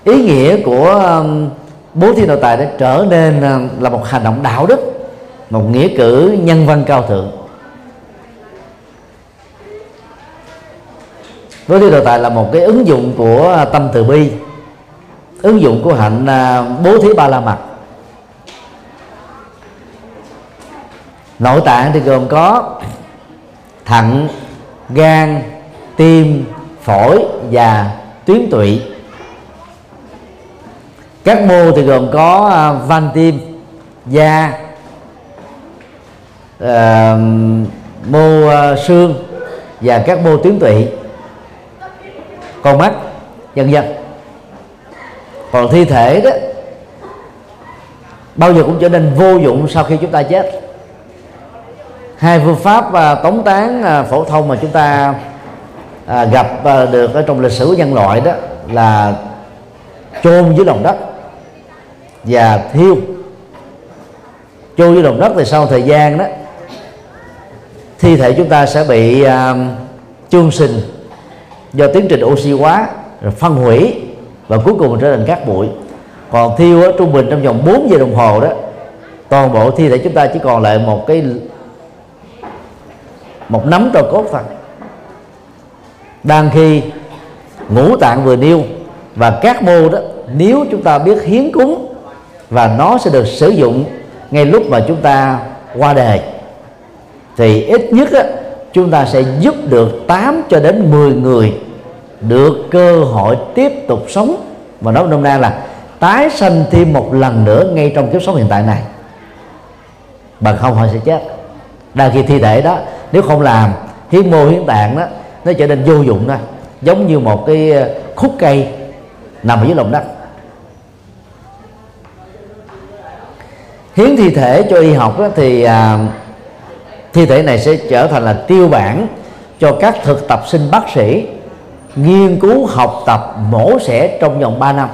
Ý nghĩa của um, bố thí nội tài đã trở nên um, là một hành động đạo đức, một nghĩa cử nhân văn cao thượng. Bố thí nội tài là một cái ứng dụng của uh, tâm từ bi, ứng dụng của hạnh uh, bố thí ba la mật. Nội tạng thì gồm có thận, gan, tim, phổi và tuyến tụy các mô thì gồm có à, van tim da uh, mô à, uh, xương và các mô tuyến tụy. Con mắt dần dần. Còn thi thể đó bao giờ cũng trở nên vô dụng sau khi chúng ta chết. Hai phương pháp à, tống tán à, phổ thông mà chúng ta à, gặp à, được ở trong lịch sử nhân loại đó là chôn dưới lòng đất và thiêu. Chôn dưới lòng đất thì sau thời gian đó thi thể chúng ta sẽ bị à, uh, chương sinh do tiến trình oxy hóa rồi phân hủy và cuối cùng trở thành cát bụi. Còn thiêu ở trung bình trong vòng 4 giờ đồng hồ đó toàn bộ thi thể chúng ta chỉ còn lại một cái một nắm tro cốt thôi. Đang khi ngũ tạng vừa nêu và các mô đó nếu chúng ta biết hiến cúng và nó sẽ được sử dụng ngay lúc mà chúng ta qua đời thì ít nhất á, chúng ta sẽ giúp được 8 cho đến 10 người được cơ hội tiếp tục sống. Và nói nôm na là tái sanh thêm một lần nữa ngay trong kiếp sống hiện tại này. Bằng không họ sẽ chết. Đa khi thi thể đó nếu không làm hiến mô hiến tạng đó nó trở nên vô dụng thôi. Giống như một cái ờ, khúc cây nằm ở dưới lòng đất. Hiến thi thể cho y học đó, thì à, thi thể này sẽ trở thành là tiêu bản cho các thực tập sinh bác sĩ nghiên cứu học tập mổ xẻ trong vòng 3 năm.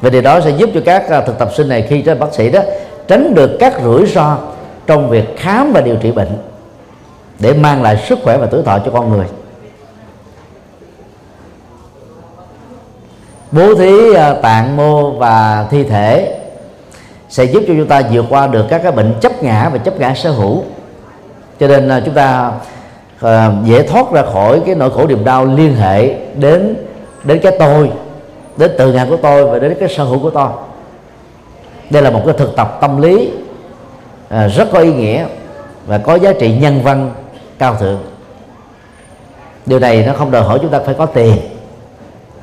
Và điều đó sẽ giúp cho các à, thực tập sinh này khi trở bác sĩ đó tránh được các rủi ro trong việc khám và điều trị bệnh để mang lại sức khỏe và tuổi thọ cho con người. Bố thí à, tạng mô và thi thể sẽ giúp cho chúng ta vượt qua được các cái bệnh chấp ngã và chấp ngã sở hữu. Cho nên à, chúng ta uh, dễ thoát ra khỏi cái nỗi khổ niềm đau liên hệ đến đến cái tôi đến từ ngã của tôi và đến cái sở hữu của tôi. Đây là một cái thực tập tâm lý uh, rất có ý nghĩa và có giá trị nhân văn cao thượng. Điều này nó không đòi hỏi chúng ta phải có tiền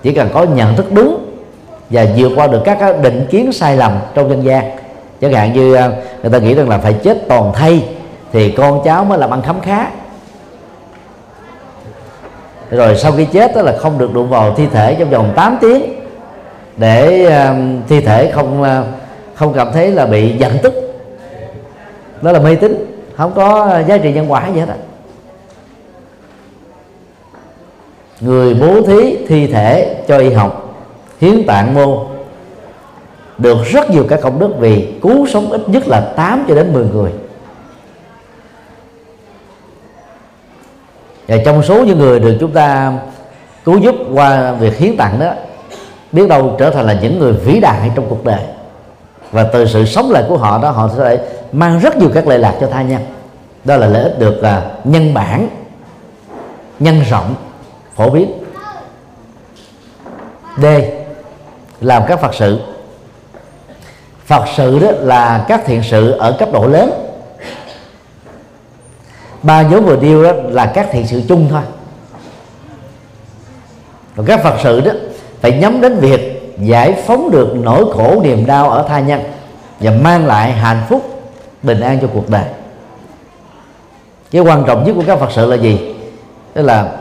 chỉ cần có nhận thức đúng và vượt qua được các định kiến sai lầm trong dân gian chẳng hạn như ờ, người ta nghĩ rằng là phải chết toàn thay thì con cháu mới làm ăn khám khá. Rồi sau khi chết đó là không được đụng vào thi thể trong vòng 8 tiếng để uh, thi thể không uh, không cảm thấy là bị giận tức. Đó là mê tín không có giá trị nhân quả gì hết á người bố thí thi thể cho y học hiến tạng mô được rất nhiều các công đức vì cứu sống ít nhất là 8 cho đến 10 người. Và trong số những người được chúng ta cứu giúp qua việc hiến tặng đó, biết đâu trở thành là những người vĩ đại trong cuộc đời. Và từ sự sống lại của họ đó, họ sẽ mang rất nhiều các lệ lạc cho tha nhân. Đó là lợi ích được là nhân bản, nhân rộng, phổ biến. D. Làm các phật sự phật sự đó là các thiện sự ở cấp độ lớn. Ba nhóm vừa điêu đó là các thiện sự chung thôi. Còn các phật sự đó phải nhắm đến việc giải phóng được nỗi khổ niềm đau ở tha nhân và mang lại hạnh phúc, bình an cho cuộc đời. Cái quan trọng nhất của các phật sự là gì? Tức là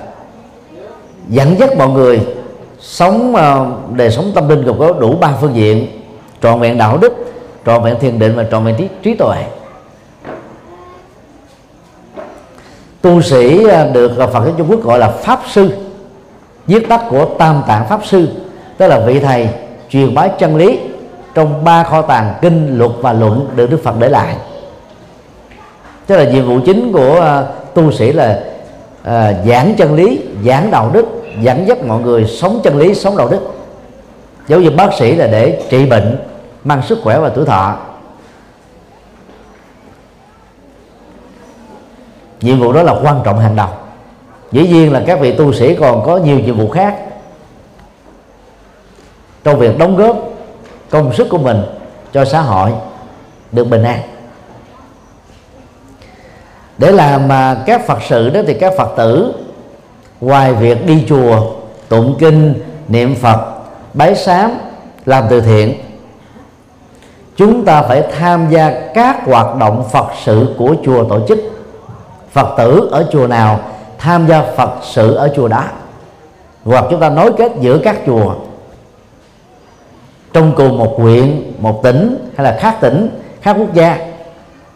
dẫn dắt mọi người sống ờ, đời sống tâm linh gồm có đủ ba phương diện trọn vẹn đạo đức trọn vẹn thiền định và trọn vẹn trí, trí tuệ. Tu sĩ à, được Phật giáo Trung Quốc gọi là pháp sư viết tắt của Tam Tạng Pháp Sư tức là vị thầy truyền bá chân lý trong ba kho tàng kinh luật và luận được Đức Phật để lại. Tức là nhiệm vụ chính của à, tu sĩ là à, giảng chân lý giảng đạo đức dẫn dắt mọi người sống chân lý sống đạo đức. Giống như bác sĩ là để trị bệnh mang sức khỏe và tuổi thọ. Nhiệm vụ đó là quan trọng hàng đầu. Dĩ nhiên là các vị tu sĩ còn có nhiều nhiệm vụ khác. Trong việc đóng góp công sức của mình cho xã hội được bình an. Để làm mà các phật sự đó thì các phật tử ngoài việc đi chùa, tụng kinh, niệm phật, bái sám, làm từ thiện chúng ta phải tham gia các hoạt động phật sự của chùa tổ chức. Phật tử ở chùa nào tham gia phật sự ở chùa đó? Hoặc chúng ta nối kết giữa các chùa trong cùng một huyện, một tỉnh hay là khác tỉnh, khác quốc gia.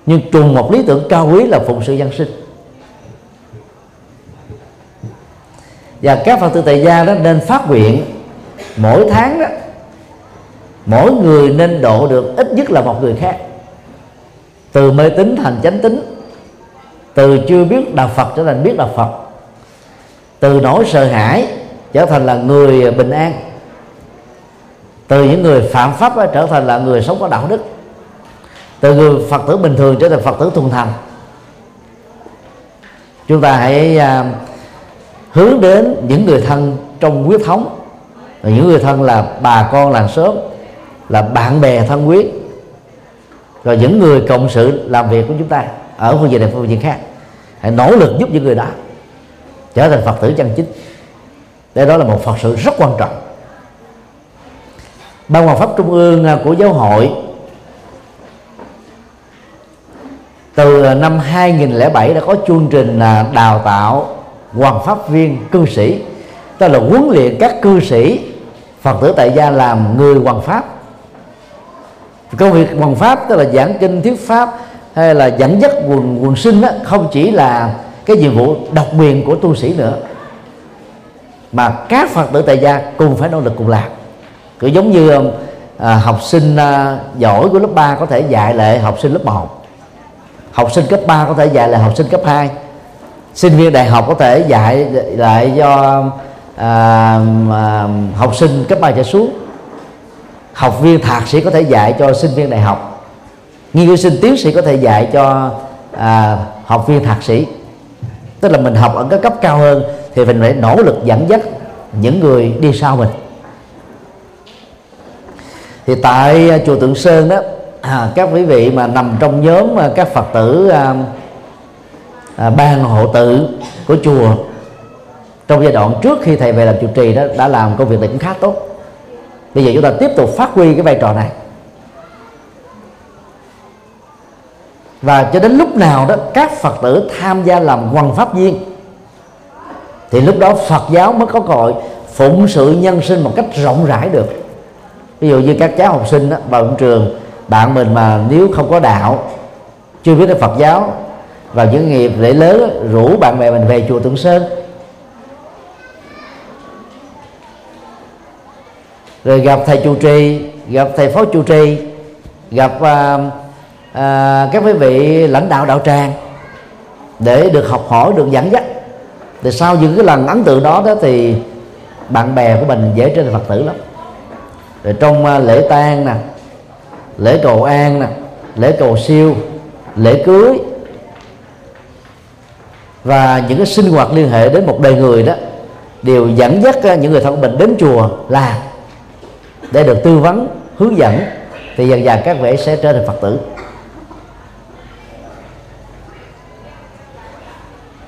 Nhưng trùng một lý tưởng cao quý là phụng sự dân sinh. Và các phật tử tại gia đó nên phát nguyện mỗi tháng đó mỗi người nên độ được ít nhất là một người khác. Từ mê tín thành chánh tín, từ chưa biết đạo phật trở thành biết đạo phật, từ nỗi sợ hãi trở thành là người bình an, từ những người phạm pháp trở thành là người sống có đạo đức, từ người phật tử bình thường trở thành phật tử thuần thành. Chúng ta hãy à, hướng đến những người thân trong huyết thống. Và những người thân là bà con làng xóm là bạn bè thân quý. Rồi những người cộng sự làm việc của chúng ta ở phương diện này phương diện khác, hãy nỗ lực giúp những người đó trở thành phật tử chân chính. Đây đó là một phật sự rất quan trọng. Ban hoàng pháp trung ương à, của giáo hội từ à, năm 2007 đã có chương trình à, đào tạo hoàng pháp viên cư sĩ. Tức là huấn luyện các cư sĩ phật tử tại gia làm người hoàng pháp công việc bằng pháp tức là giảng kinh thuyết pháp hay là dẫn dắt quần quần sinh đó, không chỉ là cái nhiệm vụ độc quyền của tu sĩ nữa mà các phật tử tại gia cùng phải nỗ lực cùng làm. Cứ giống như um, à, học sinh à, giỏi của lớp 3 có thể dạy lại học sinh lớp 1 học sinh cấp 3 có thể dạy lại học sinh cấp 2 sinh viên đại học có thể dạy lại cho à, à, học sinh cấp ba trở xuống học viên thạc sĩ có thể dạy cho sinh viên đại học. Nghiên cứu sinh tiến sĩ có thể dạy cho à, học viên thạc sĩ. Tức là mình học ở cái cấp cao hơn thì mình phải nỗ lực dẫn dắt những người đi sau mình. Thì tại à, chùa Tượng Sơn đó à, các quý vị mà nằm trong nhóm à, các Phật tử à, à, ban hộ tự của chùa trong giai đoạn trước khi thầy về làm chủ trì đó đã làm công việc này cũng khá tốt bây giờ chúng ta tiếp tục phát huy cái vai trò này. Và cho đến lúc nào đó các phật tử tham gia làm hoàng pháp viên thì lúc đó phật giáo mới có cơ hội phụng sự nhân sinh một cách rộng rãi được. Ví dụ như các cháu học sinh đó, vào trường bạn mình mà nếu không có đạo chưa biết đến Phật giáo vào những nghiệp lễ lớn rủ bạn bè mình về chùa Tượng Sơn rồi gặp thầy chủ trì gặp thầy phó chủ trì gặp uh, uh, các quý vị lãnh đạo đạo tràng để được học hỏi được dẫn dắt. Thì sau những cái lần ấn tượng đó đó thì bạn bè của mình dễ trở thành phật tử lắm. Rồi trong uh, lễ tang nè lễ cầu an nè lễ cầu siêu lễ cưới và những cái sinh hoạt liên hệ đến một đời người đó đều dẫn dắt những người thân mình đến chùa là để được tư vấn, hướng dẫn, thì dần dần các vị sẽ trở thành phật tử.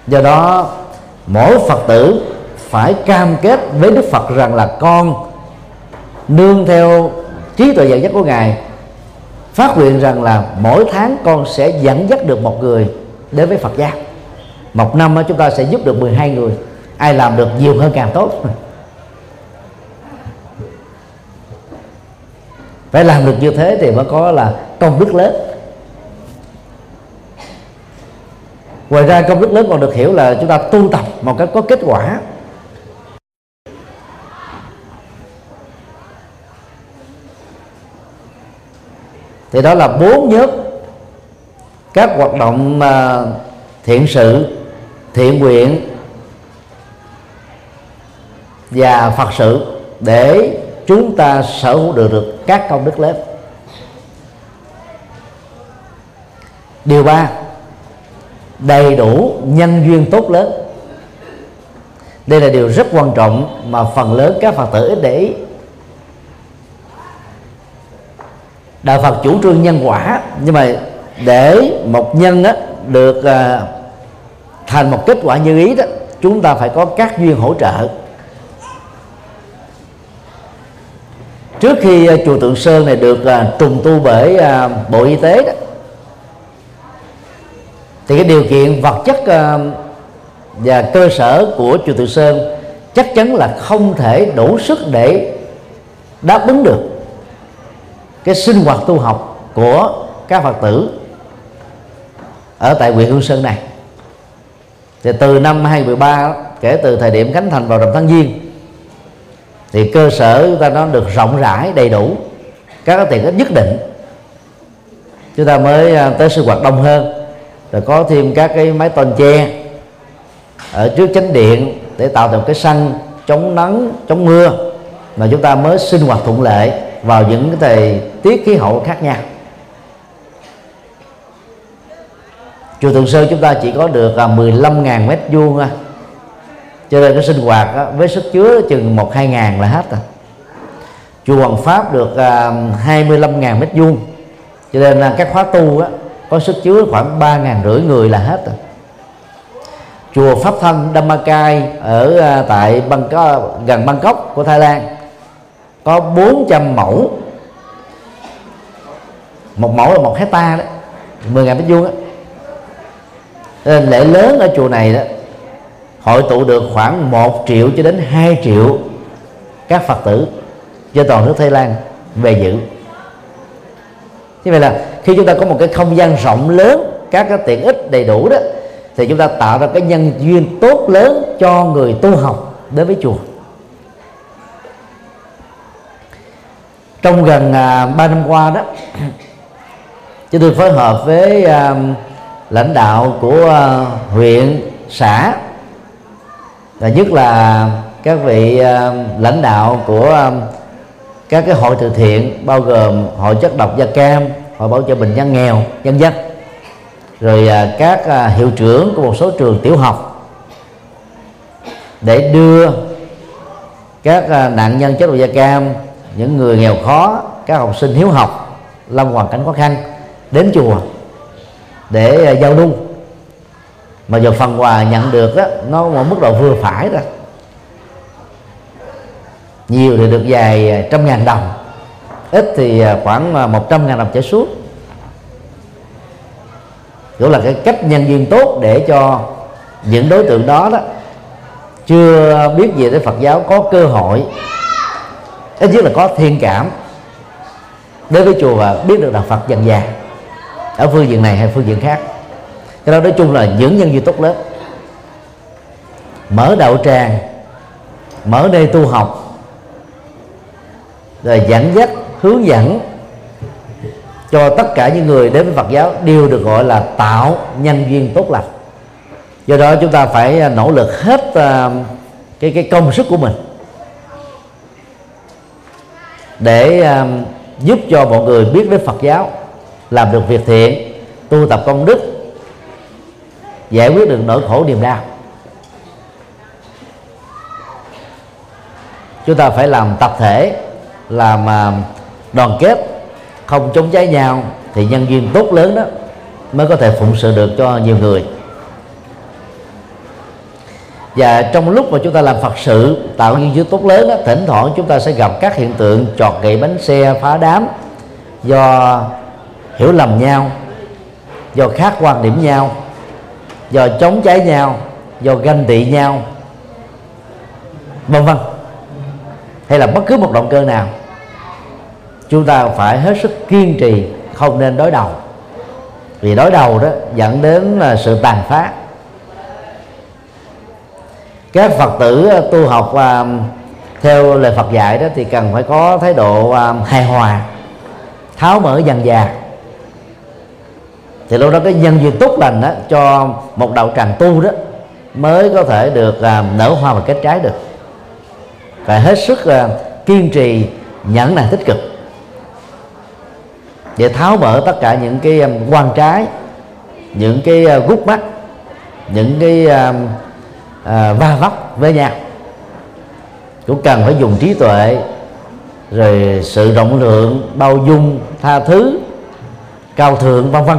Do đó, mỗi phật tử phải cam kết với đức phật rằng là con nương theo trí tuệ dẫn dắt của ngài, phát nguyện rằng là mỗi tháng con sẽ dẫn dắt được một người đến với Phật giáo một năm chúng ta sẽ giúp được 12 người. Ai làm được nhiều hơn càng tốt. Phải làm được như thế thì mới có là công đức lớn. Ngoài ra công đức lớn còn được hiểu là chúng ta tu tập một cách có kết quả. Thì đó là bốn nhóm các hoạt động thiện sự thiện nguyện và phật sự để chúng ta sở hữu được, được các công đức lớn. Điều ba, đầy đủ nhân duyên tốt lớn. Đây là điều rất quan trọng mà phần lớn các phật tử ít để ý. Đạo phật chủ trương nhân quả, nhưng mà để một nhân đó được à, thành một kết quả như ý đó, chúng ta phải có các duyên hỗ trợ. Trước khi à, chùa Tượng Sơn này được à, trùng tu bởi à, Bộ Y tế đó, thì cái điều kiện vật chất và cơ sở của chùa Tượng Sơn chắc chắn là không thể đủ sức để đáp ứng được cái sinh hoạt tu học của các phật tử ở tại huyện Hương Sơn này. Thì từ năm 2013 kể từ thời điểm khánh thành vào rằm tháng giêng thì cơ sở chúng ta nó được rộng rãi, đầy đủ. Các cái tiện ích nhất định. Chúng ta mới à, tới sinh hoạt đông hơn. Rồi có thêm các cái máy tôn che ở trước chánh điện để tạo thành cái sân chống nắng, chống mưa mà chúng ta mới sinh hoạt thuận lợi vào những cái thời tiết khí hậu khác nhau. Chùa Tượng Sơn chúng ta chỉ có được à, 15.000 mét vuông thôi cho nên cái sinh hoạt đó, với sức chứa chừng một hai ngàn là hết rồi. Chùa Hoàng Pháp được à, uh, 25.000 mét vuông. Cho nên uh, các khóa tu á, có sức chứa khoảng ba ngàn rưỡi người là hết rồi. Chùa Pháp thân Dhammakai ở uh, tại Bangkok, gần Bangkok của Thái Lan có 400 mẫu. Một mẫu là một hecta đấy 10 ngàn mét vuông á. Nên lễ lớn ở chùa này đó hội tụ được khoảng 1 triệu cho đến 2 triệu các phật tử trên toàn nước Thái Lan về dự. Như vậy là khi chúng ta có một cái không gian rộng lớn các cái tiện ích đầy đủ đó thì chúng ta tạo ra cái nhân duyên tốt lớn cho người tu học đến với chùa. Trong gần à, 3 năm qua đó chúng tôi phối hợp với à, lãnh đạo của à, huyện xã và nhất là các vị ờ, lãnh đạo của ờ, các cái hội từ thiện, bao gồm hội chất độc da cam, hội bảo trợ bệnh nhân nghèo, nhân dân. Rồi ờ, các hiệu trưởng của một số trường tiểu học để đưa các nạn nhân chất độc da cam, những người nghèo khó, các học sinh hiếu học, lâm hoàn cảnh khó khăn đến chùa để giao lưu mà giờ phần quà nhận được đó nó một mức độ vừa phải rồi. Nhiều thì được vài à, trăm ngàn đồng. Ít thì à, khoảng à, một trăm ngàn đồng trở xuống. Cũng là cái cách nhân viên tốt để cho những đối tượng đó đó chưa biết gì tới Phật giáo có cơ hội ít nhất là có thiên cảm đối với chùa và biết được đạo Phật dần dà ở phương diện này hay phương diện khác cái đó nói chung là những nhân duyên tốt lớn mở đạo tràng, mở nơi tu học, rồi dẫn dắt, hướng dẫn cho tất cả những người đến với Phật giáo đều được gọi là tạo nhân duyên tốt lành. Do đó chúng ta phải à, nỗ lực hết à, cái cái công sức của mình để à, giúp cho mọi người biết đến Phật giáo, làm được việc thiện, tu tập công đức giải quyết được nỗi khổ niềm đau. Chúng ta phải làm tập thể làm à, đoàn kết không chống trái nhau thì nhân duyên tốt lớn đó mới có thể phụng sự được cho nhiều người. Và trong lúc mà chúng ta làm Phật sự tạo duyên duyên tốt lớn đó, thỉnh thoảng chúng ta sẽ gặp các hiện tượng trọt gậy bánh xe phá đám do hiểu lầm nhau do khác quan điểm nhau do chống trái nhau, do ganh tị nhau, vân vân. Hay là bất cứ một động cơ nào, chúng ta phải hết sức kiên trì, không nên đối đầu. Vì đối đầu đó dẫn đến là sự tàn phá. Các phật tử ờ, tu học ờ, theo lời phật dạy đó thì cần phải có thái độ ờ, hài hòa, tháo mở dần dà thì lúc đó cái nhân duyên tốt lành đó cho một đạo tràng tu đó mới có thể được uh, nở hoa và kết trái được. Phải hết sức uh, kiên trì nhẫn nại tích cực. Để tháo mở tất cả những cái um, quan trái những cái uh, gút mắt những cái uh, uh, va vấp với nhau cũng cần phải dùng trí tuệ rồi sự rộng lượng bao dung tha thứ cao thượng vân vân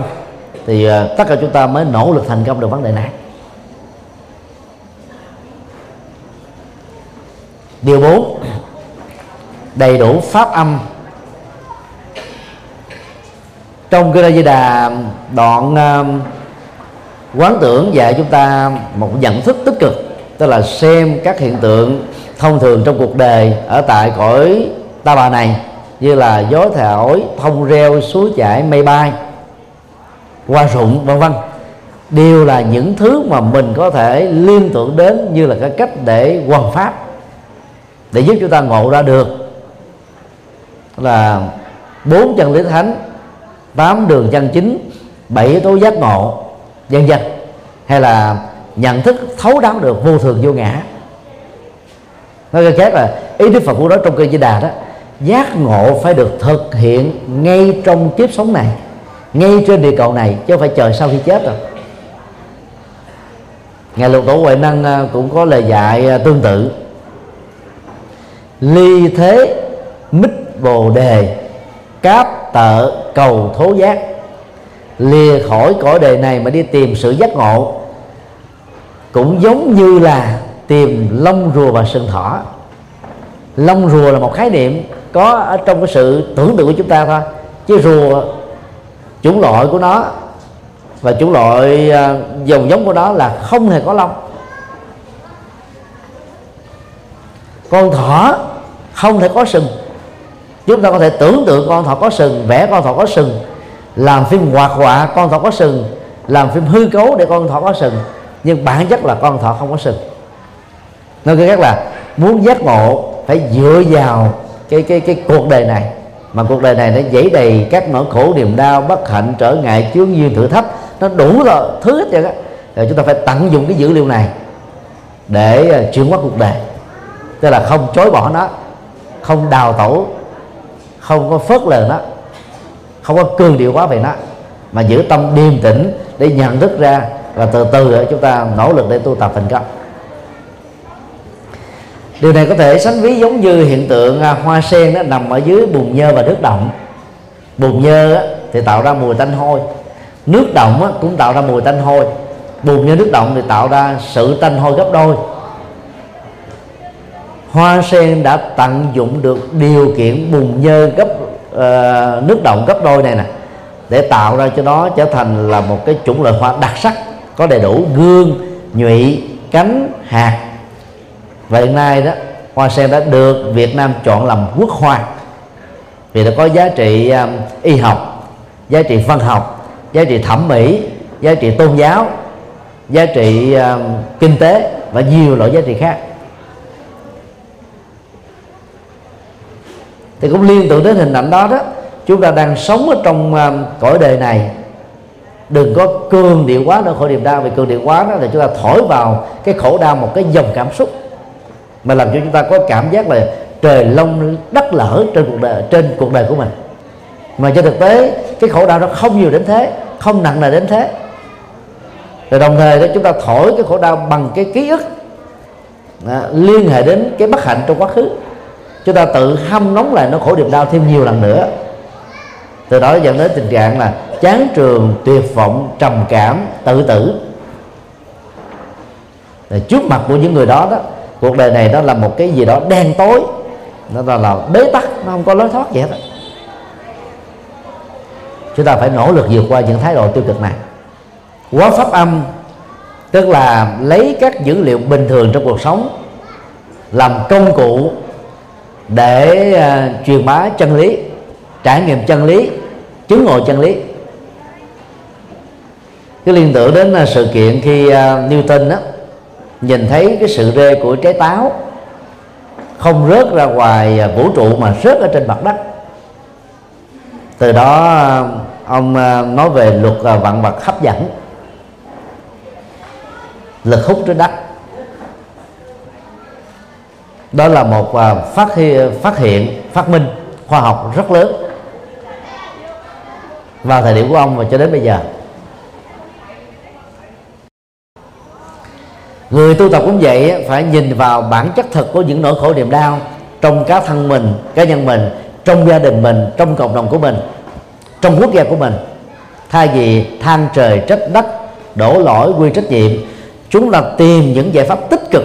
thì ờ, tất cả chúng ta mới nỗ lực thành công được vấn đề này. Điều 4 đầy đủ pháp âm. Trong kinh Di Đà đoạn uh, quán tưởng dạy chúng ta một nhận thức tích cực tức là xem các hiện tượng thông thường trong cuộc đời ở tại cõi ta bà này như là gió thổi thông reo suối chảy mây bay hoa rụng, vân vân. Đều là những thứ mà mình có thể liên tưởng đến như là cái cách để hoàn pháp, để giúp chúng ta ngộ ra được. Là bốn chân lý thánh, tám đường chân chính, bảy yếu tố giác ngộ dân dân hay là nhận thức thấu đáo được vô thường vô ngã. Nói cách khác là ý đức phật của đó trong kinh di đà đó, giác ngộ phải được thực hiện ngay trong kiếp sống này ngay trên địa cầu này, chứ không phải chờ sau khi chết rồi ngài lục tổ huệ năng à, cũng có lời dạy à, tương tự. Ly thế, mít bồ đề, cáp tợ, cầu thố giác. Lìa khỏi cõi đề này mà đi tìm sự giác ngộ. Cũng giống như là tìm lông rùa và sừng thỏ. Lông rùa là một khái niệm có ở trong cái sự tưởng tượng của chúng ta thôi. Chứ rùa chủng loại của nó và chủng loại à, dòng giống của nó là không hề có lông. Con thỏ không thể có sừng. Chúng ta có thể tưởng tượng con thỏ có sừng, vẽ con thỏ có sừng, làm phim hoạt họa con thỏ có sừng, làm phim hư cấu để con thỏ có sừng, nhưng bản chất là con thỏ không có sừng. Nói cách là muốn giác ngộ phải dựa vào cái cái cái cuộc đời này mà cuộc đời này nó dấy đầy các nỗi khổ, niềm đau, bất hạnh, trở ngại, chướng duyên thử thách. Nó đủ rồi, thứ hết vậy rồi chúng ta phải tận dụng cái dữ liệu này để ờ, chuyển hóa cuộc đời. Tức là không chối bỏ nó, không đào tẩu, không có phớt lờ nó, không có cương điệu quá về nó, mà giữ tâm điềm tĩnh để nhận thức ra và từ từ chúng ta nỗ lực để tu tập thành công điều này có thể sánh ví giống như hiện tượng à, hoa sen nó nằm ở dưới bùn nhơ và nước động. Bùn nhơ thì tạo ra mùi tanh hôi. Nước động cũng tạo ra mùi tanh hôi. Bùn nhơ nước động thì tạo ra sự tanh hôi gấp đôi. Hoa sen đã tận dụng được điều kiện bùn nhơ gấp uh, nước động gấp đôi này nè để tạo ra cho nó trở thành là một cái chủng loại hoa đặc sắc có đầy đủ gương nhụy cánh hạt và hiện nay đó hoa sen đã được Việt Nam chọn làm quốc hoa. Vì nó có giá trị um, y học giá trị văn học giá trị thẩm mỹ giá trị tôn giáo giá trị um, kinh tế và nhiều loại giá trị khác. Thì cũng liên tưởng đến hình ảnh đó đó chúng ta đang sống ở trong um, cõi đời này. Đừng có cường điệu quá nữa khổ niềm đau vì cường điệu quá đó là chúng ta thổi vào cái khổ đau một cái dòng cảm xúc mà làm cho chúng ta có cảm giác là trời lông đất lở trên cuộc đời trên cuộc đời của mình. Mà trên thực tế cái khổ đau nó không nhiều đến thế không nặng nề đến thế. Rồi đồng thời đó chúng ta thổi cái khổ đau bằng cái ký ức đó, liên hệ đến cái bất hạnh trong quá khứ. Chúng ta tự hâm nóng lại nó khổ niềm đau thêm nhiều lần nữa. Từ đó dẫn đến tình trạng là chán trường tuyệt vọng trầm cảm tự tử. Rồi trước mặt của những người đó đó cuộc đời này đó là một cái gì đó đen tối. Nó là, là bế tắc nó không có lối thoát gì hết chúng ta phải nỗ lực vượt qua những thái độ tiêu cực này. Quá pháp âm tức là lấy các dữ liệu bình thường trong cuộc sống làm công cụ để uh, truyền bá chân lý trải nghiệm chân lý chứng ngộ chân lý. Cái liên tưởng đến uh, sự kiện khi uh, Newton đó nhìn thấy cái sự rê của trái táo không rớt ra ngoài à, vũ trụ mà rớt ở trên mặt đất. Từ đó ông à, nói về luật à, vạn vật hấp dẫn lực hút trên đất. Đó là một phát hiện, phát hiện phát minh khoa học rất lớn. Vào thời điểm của ông và cho đến bây giờ người tu tập cũng vậy phải nhìn vào bản chất thực của những nỗi khổ niềm đau trong cá thân mình, cá nhân mình, trong gia đình mình, trong cộng đồng của mình, trong quốc gia của mình. Thay vì than trời trách đất, đổ lỗi quy trách nhiệm, chúng ta tìm những giải pháp tích cực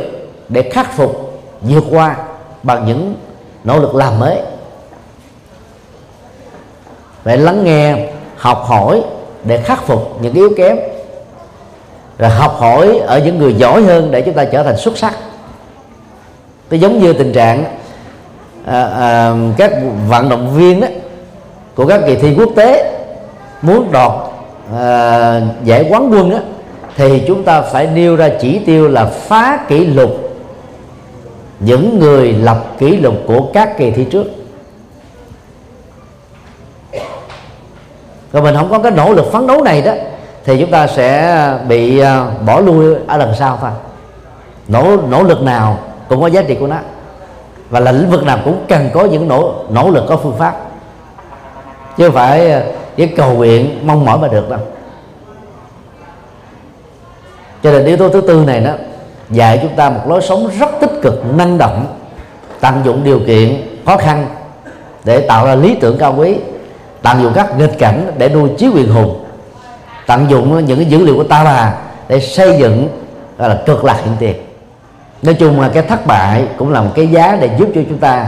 để khắc phục, vượt qua bằng những nỗ lực làm mới. Phải lắng nghe, học hỏi để khắc phục những yếu kém rồi học hỏi ở những người giỏi hơn để chúng ta trở thành xuất sắc. Nó giống như tình trạng à, à, các vận động viên đó, của các kỳ thi quốc tế muốn đoạt à, giải quán quân đó, thì chúng ta phải nêu ra chỉ tiêu là phá kỷ lục những người lập kỷ lục của các kỳ thi trước. Rồi mình không có cái nỗ lực phấn đấu này đó thì chúng ta sẽ ờ, bị ờ, bỏ lui ở lần sau thôi. Nỗ nỗ lực nào cũng có giá trị của nó. Và là lĩnh vực nào cũng cần có những nỗ nỗ lực có phương pháp. Chứ không phải à, cái cầu nguyện mong mỏi mà được đâu. Cho nên yếu tố thứ tư này đó dạy chúng ta một lối sống rất tích cực năng động tận dụng điều kiện khó khăn để tạo ra lý tưởng cao quý tận dụng các nghịch cảnh để nuôi chí quyền hùng tận dụng những cái dữ liệu của ta bà để xây dựng, gọi là, cực lạc hiện tiền. Nói chung là cái thất bại cũng là một cái giá để giúp cho chúng ta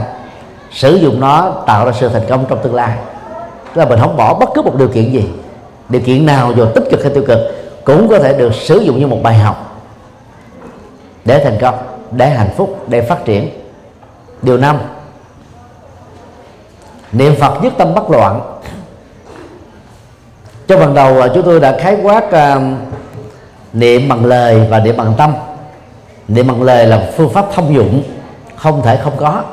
sử dụng nó, tạo ra sự thành công trong tương lai. Tức là mình không bỏ bất cứ một điều kiện gì, điều kiện nào dù tích cực hay tiêu cực cũng có thể được sử dụng như một bài học để thành công, để hạnh phúc, để phát triển. Điều năm, niệm phật nhất tâm bất loạn trong phần đầu à, chúng tôi đã khái quát uh, niệm bằng lời và niệm bằng tâm. Niệm bằng lời là phương pháp thông dụng không thể không có.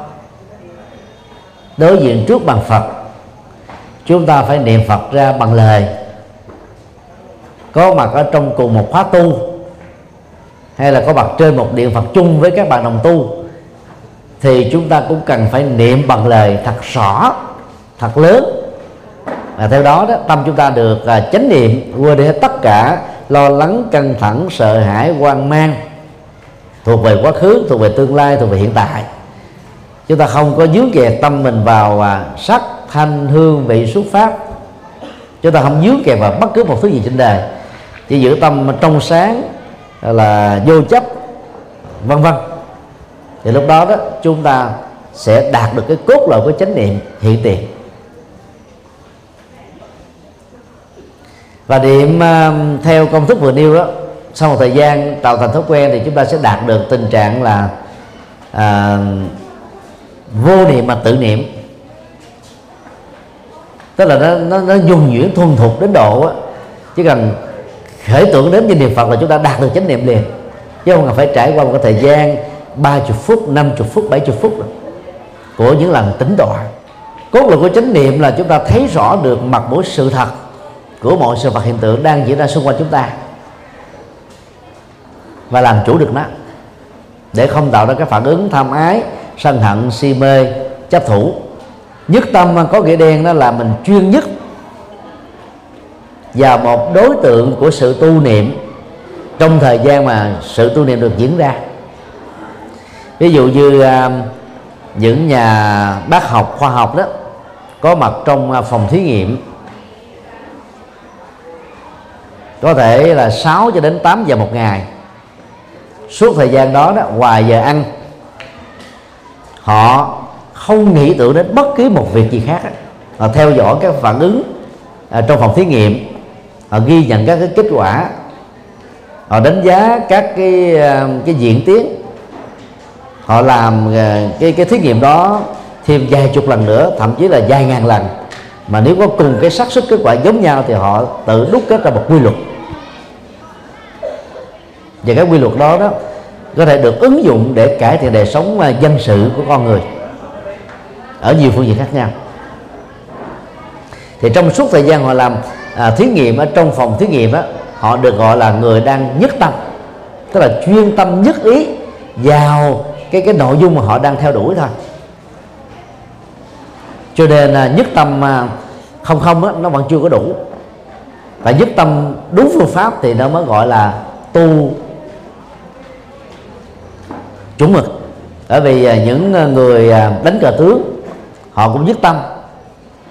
Đối diện trước bằng phật chúng ta phải niệm phật ra bằng lời. Có mặt ở trong cùng một khóa tu hay là có mặt trên một điện phật chung với các bạn đồng tu thì chúng ta cũng cần phải niệm bằng lời thật rõ thật lớn và theo đó đó tâm chúng ta được à, chánh niệm quên đi hết tất cả lo lắng căng thẳng sợ hãi hoang mang. Thuộc về quá khứ thuộc về tương lai thuộc về hiện tại. Chúng ta không có dướng kẹt tâm mình vào à, sắc thanh hương vị xuất pháp chúng ta không dướng kẹt vào bất cứ một thứ gì trên đời. Chỉ giữ tâm trong sáng à, là vô chấp vân vân. Thì lúc đó đó chúng ta sẽ đạt được cái cốt lõi của chánh niệm hiện tiền. Và niệm uh, um, theo công thức vừa nêu đó sau một thời gian tạo thành thói quen thì chúng ta sẽ đạt được tình trạng là uh, vô niệm mà tự niệm. Tức là nó nó, nó dùng nhuyễn thuần thục đến độ á, chỉ cần khởi tưởng đến với niệm phật là chúng ta đạt được chánh niệm liền. Chứ không cần phải trải qua một cái thời gian 30 phút 50 phút 70 phút rồi của những lần tính tọa. Cốt lõi của chánh niệm là chúng ta thấy rõ được mặt mũi sự thật của mọi sự vật hiện tượng đang diễn ra xung quanh chúng ta. Và làm chủ được nó. Để không tạo ra cái phản ứng tham ái, sân hận, si mê, chấp thủ. Nhất tâm có nghĩa đen đó là mình chuyên nhất. Vào một đối tượng của sự tu niệm. Trong thời gian mà sự tu niệm được diễn ra. Ví dụ như à, những nhà bác học, khoa học đó, có mặt trong à, phòng thí nghiệm. Có thể là 6 cho đến 8 giờ một ngày. Suốt thời gian đó đó, ngoài giờ ăn, họ không nghĩ tưởng đến bất cứ một việc gì khác họ theo dõi các phản ứng à, trong phòng thí nghiệm. Họ ghi nhận các cái kết quả. Họ đánh giá các cái à, cái diễn tiến. Họ làm à, cái cái thí nghiệm đó thêm vài chục lần nữa, thậm chí là vài ngàn lần. Mà nếu có cùng cái xác suất kết quả giống nhau thì họ tự đúc kết ra một quy luật và cái quy luật đó đó có thể được ứng dụng để cải thiện đời sống à, dân sự của con người ở nhiều phương diện khác nhau. Thì trong suốt thời gian họ làm à, thí nghiệm ở trong phòng thí nghiệm đó họ được gọi là người đang nhất tâm tức là chuyên tâm nhất ý vào cái cái nội dung mà họ đang theo đuổi thôi. Cho nên là nhất tâm à, không không đó, nó vẫn chưa có đủ. Và nhất tâm đúng phương pháp thì nó mới gọi là tu chuẩn mực. Bởi vì à, những à, người à, đánh cờ tướng, họ cũng dứt tâm.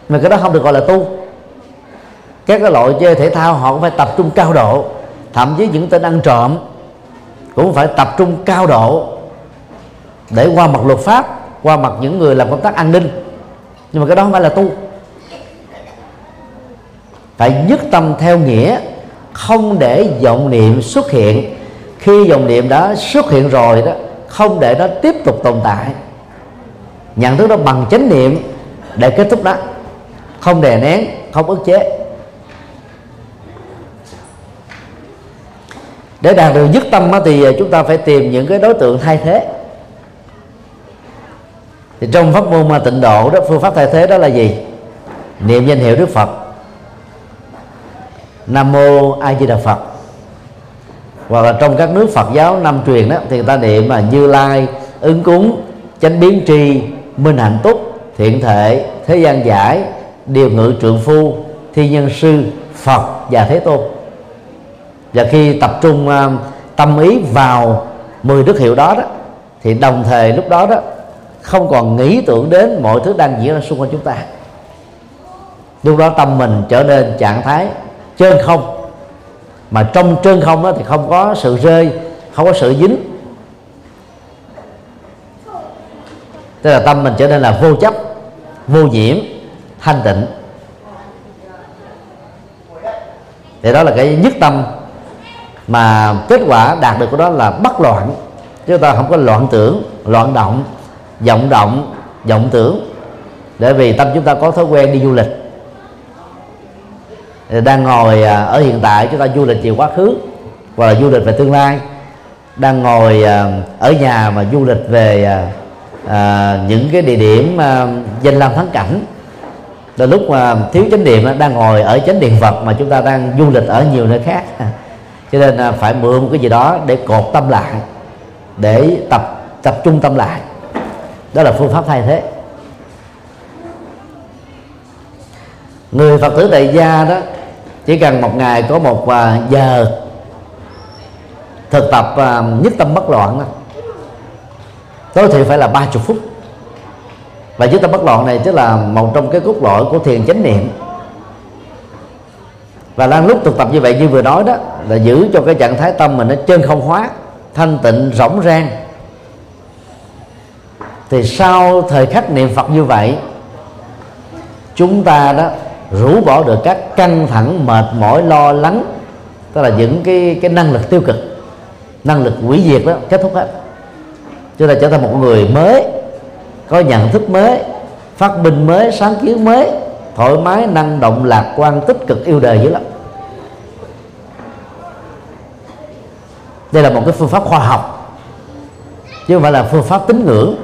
Mà cái đó không được gọi là tu. Các cái loại chơi thể thao họ cũng phải tập trung cao độ. Thậm chí những tên ăn trộm cũng phải tập trung cao độ để qua mặt luật pháp, qua mặt những người làm công tác an ninh. Nhưng mà cái đó không phải là tu. Phải nhất tâm theo nghĩa, không để vọng niệm xuất hiện. Khi vọng niệm đã xuất hiện rồi đó không để nó tiếp tục tồn tại. Nhận thức đó bằng chánh niệm để kết thúc đó. Không đè nén, không ức chế. Để đạt được dứt tâm thì chúng ta phải tìm những cái đối tượng thay thế. Thì trong pháp môn mà tịnh độ đó, phương pháp thay thế đó là gì? Niệm danh hiệu đức phật. Nam mô a di đà phật hoặc là trong các nước Phật giáo năm truyền đó, thì người ta niệm mà Như Lai, ứng cúng, chánh biến tri, minh hạnh túc, thiện thể, thế gian giải, điều ngự trượng phu, thi nhân sư, Phật và Thế Tôn. Và khi tập trung à, tâm ý vào 10 đức hiệu đó đó, thì đồng thời lúc đó đó, không còn nghĩ tưởng đến mọi thứ đang diễn ra xung quanh chúng ta. Lúc đó tâm mình trở nên trạng thái trên không mà trong trơn không đó thì không có sự rơi, không có sự dính. Tức là tâm mình trở nên là vô chấp, vô nhiễm, thanh tịnh. Thì đó là cái nhất tâm mà kết quả đạt được của đó là bất loạn. Chứ ta không có loạn tưởng, loạn động, vọng động, vọng tưởng. Để vì tâm chúng ta có thói quen đi du lịch đang ngồi à, ở hiện tại chúng ta du lịch về quá khứ hoặc là du lịch về tương lai. Đang ngồi à, ở nhà mà du lịch về à, những cái địa điểm danh lam thắng cảnh. Là lúc mà thiếu chánh niệm đang ngồi ở chánh điện vật mà chúng ta đang du lịch ở nhiều nơi khác. Cho nên phải mượn một cái gì đó để cột tâm lại, để tập tập trung tâm lại. Đó là phương pháp thay thế. Người phật tử tại gia đó chỉ cần một ngày có một à, giờ thực tập à, nhất tâm bất loạn đó tối thiểu phải là ba chục phút. Và nhất tâm bất loạn này tức là một trong cái cốt lõi của thiền chánh niệm. Và đang lúc thực tập như vậy như vừa nói đó, là giữ cho cái trạng thái tâm mình nó chân không hóa, thanh tịnh, rỗng rang. Thì sau thời khắc niệm phật như vậy, chúng ta đó rũ bỏ được các căng thẳng, mệt mỏi, lo lắng. Tức là những cái cái năng lực tiêu cực, năng lực hủy diệt đó, kết thúc hết. Chúng ta trở thành một người mới, có nhận thức mới, phát minh mới, sáng kiến mới, thoải mái, năng động, lạc quan, tích cực, yêu đời dữ lắm. Đây là một cái phương pháp khoa học, chứ không phải là phương pháp tín ngưỡng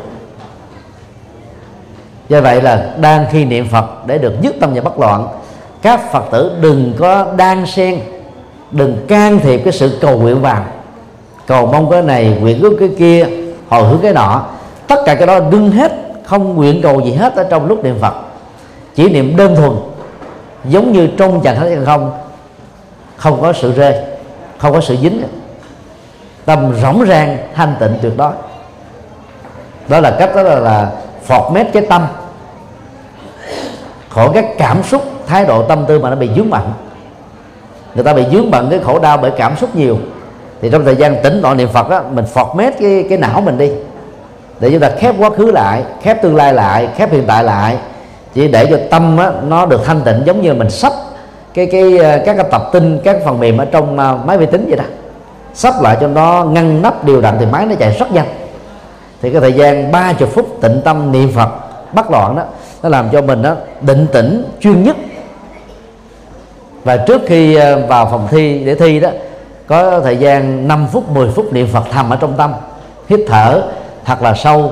do vậy là đang khi niệm phật để được nhất tâm và bất loạn. Các phật tử đừng có đan xen đừng can thiệp cái sự cầu nguyện vào cầu mong cái này nguyện ước cái kia hồi hướng cái nọ. Tất cả cái đó đừng hết không nguyện cầu gì hết ở trong lúc niệm phật. Chỉ niệm đơn thuần giống như trong trạng thái không không có sự rơi không có sự dính. Tâm rỗng rang thanh tịnh tuyệt đối. Đó là cách đó là, là phọt mép cái tâm. Khỏi các cảm xúc thái độ tâm tư mà nó bị dướng bận. Người ta bị dướng bận cái khổ đau bởi cảm xúc nhiều. Thì trong thời gian tĩnh tọa niệm phật đó, mình mét cái cái não mình đi. Để chúng ta khép quá khứ lại khép tương lai lại khép hiện tại lại. Chỉ để cho tâm á, nó được thanh tịnh giống như mình sắp cái cái ờ, các cái tập tin các phần mềm ở trong ờ, máy vi tính vậy đó. Sắp lại cho nó ngăn nắp điều đặn thì máy nó chạy rất nhanh thì cái thời gian 30 phút tịnh tâm niệm phật bắt loạn đó nó làm cho mình đó định tĩnh chuyên nhất. Và trước khi ờ, vào phòng thi để thi đó có thời gian 5 phút 10 phút niệm Phật thầm ở trong tâm hít thở thật là sâu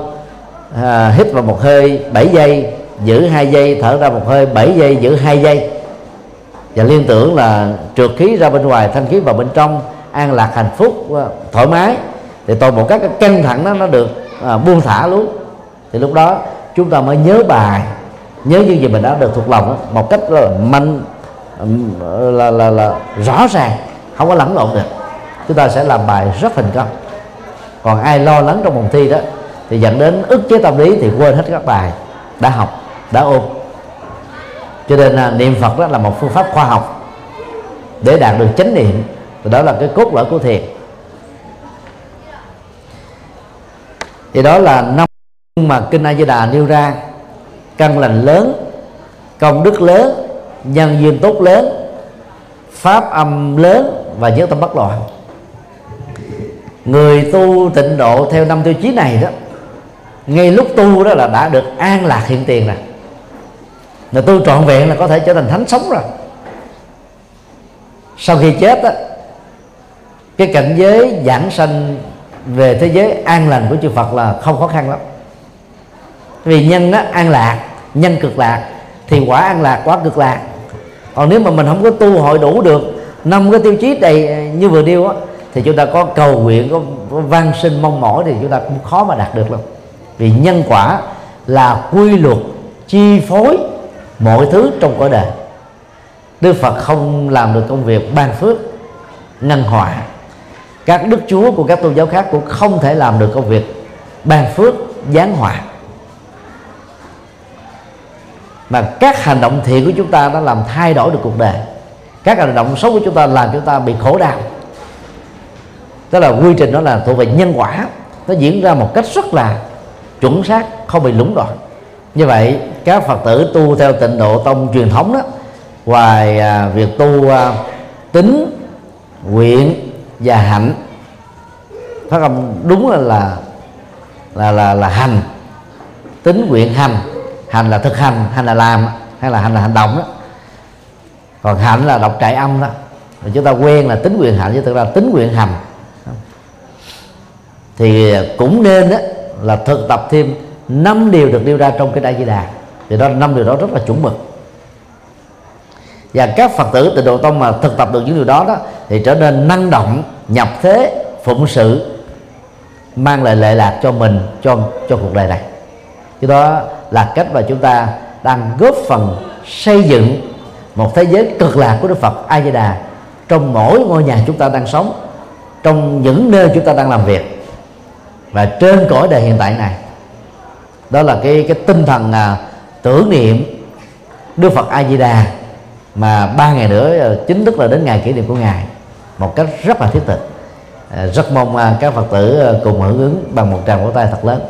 à, hít vào một hơi 7 giây giữ hai giây thở ra một hơi 7 giây giữ hai giây. Và liên tưởng là trượt khí ra bên ngoài thanh khí vào bên trong an lạc hạnh phúc ờ, thoải mái. Thì toàn bộ các cái căng thẳng đó nó được à, buông thả luôn. Thì lúc đó chúng ta mới nhớ bài nhớ như gì mình đã được thuộc lòng đó, một cách là mạnh là, là, là rõ ràng không có lẫn lộn được. Chúng ta sẽ làm bài rất thành công. Còn ai lo lắng trong phòng thi đó thì dẫn đến ức chế tâm lý thì quên hết các bài đã học đã ôn. Cho nên à, niệm phật đó là một phương pháp khoa học để đạt được chánh niệm. Đó là cái cốt lõi của thiền. Thì đó là năm mà kinh A Di Đà nêu ra. Căn lành lớn, công đức lớn, nhân duyên tốt lớn, pháp âm lớn và nhất tâm bất loạn. Người tu tịnh độ theo năm tiêu chí này đó, ngay lúc tu đó là đã được an lạc hiện tiền rồi. Người tu trọn vẹn là có thể trở thành thánh sống rồi. Sau khi chết đó cái cảnh giới giảng sanh về thế giới an lành của chư Phật là không khó khăn lắm. Vì nhân đó an lạc nhân cực lạc thì quả an lạc quả cực lạc. Còn nếu mà mình không có tu hội đủ được năm cái tiêu chí đầy ờ, như vừa điêu á thì chúng ta có cầu nguyện có, có van sinh mong mỏi thì chúng ta cũng khó mà đạt được lắm vì nhân quả là quy luật chi phối mọi thứ trong cõi đời. Đức Phật không làm được công việc ban phước ngăn họa các đức chúa của các tôn giáo khác cũng không thể làm được công việc ban phước giáng họa. Mà các hành động thiện của chúng ta đã làm thay đổi được cuộc đời. Các hành động xấu của chúng ta làm chúng ta bị khổ đau. Tức là quy trình đó là thuộc về nhân quả. Nó diễn ra một cách rất là chuẩn xác không bị lũng đoạn. Như vậy các phật tử tu theo tịnh độ tông truyền thống đó ngoài à, việc tu à, tính nguyện và hạnh. Phát âm đúng là là là là, là hành. Tính nguyện hành. Hành là thực hành hành là làm hay là hành là hành động đó. Còn hạnh là đọc trại âm đó. Mà chúng ta quen là tính quyền hạnh chứ thực ra tính quyền hành. Thì cũng nên đó, là thực tập thêm năm điều được nêu ra trong cái đại di đà. Thì đó năm điều đó rất là chuẩn mực. Và các phật tử tịnh độ tông mà thực tập được những điều đó đó thì trở nên năng động nhập thế phụng sự mang lại lệ lạc cho mình cho cho cuộc đời này. Cái đó là cách mà chúng ta đang góp phần xây dựng một thế giới cực lạc của Đức Phật A Di Đà trong mỗi ngôi nhà chúng ta đang sống trong những nơi chúng ta đang làm việc và trên cõi đời hiện tại này. Đó là cái cái tinh thần à, tưởng niệm Đức Phật A Di Đà mà ba ngày nữa ờ, chính thức là đến ngày kỷ niệm của ngài một cách rất là thiết thực. Ờ, rất mong à, các Phật tử ờ, cùng hưởng ứng bằng một tràng vỗ tay thật lớn.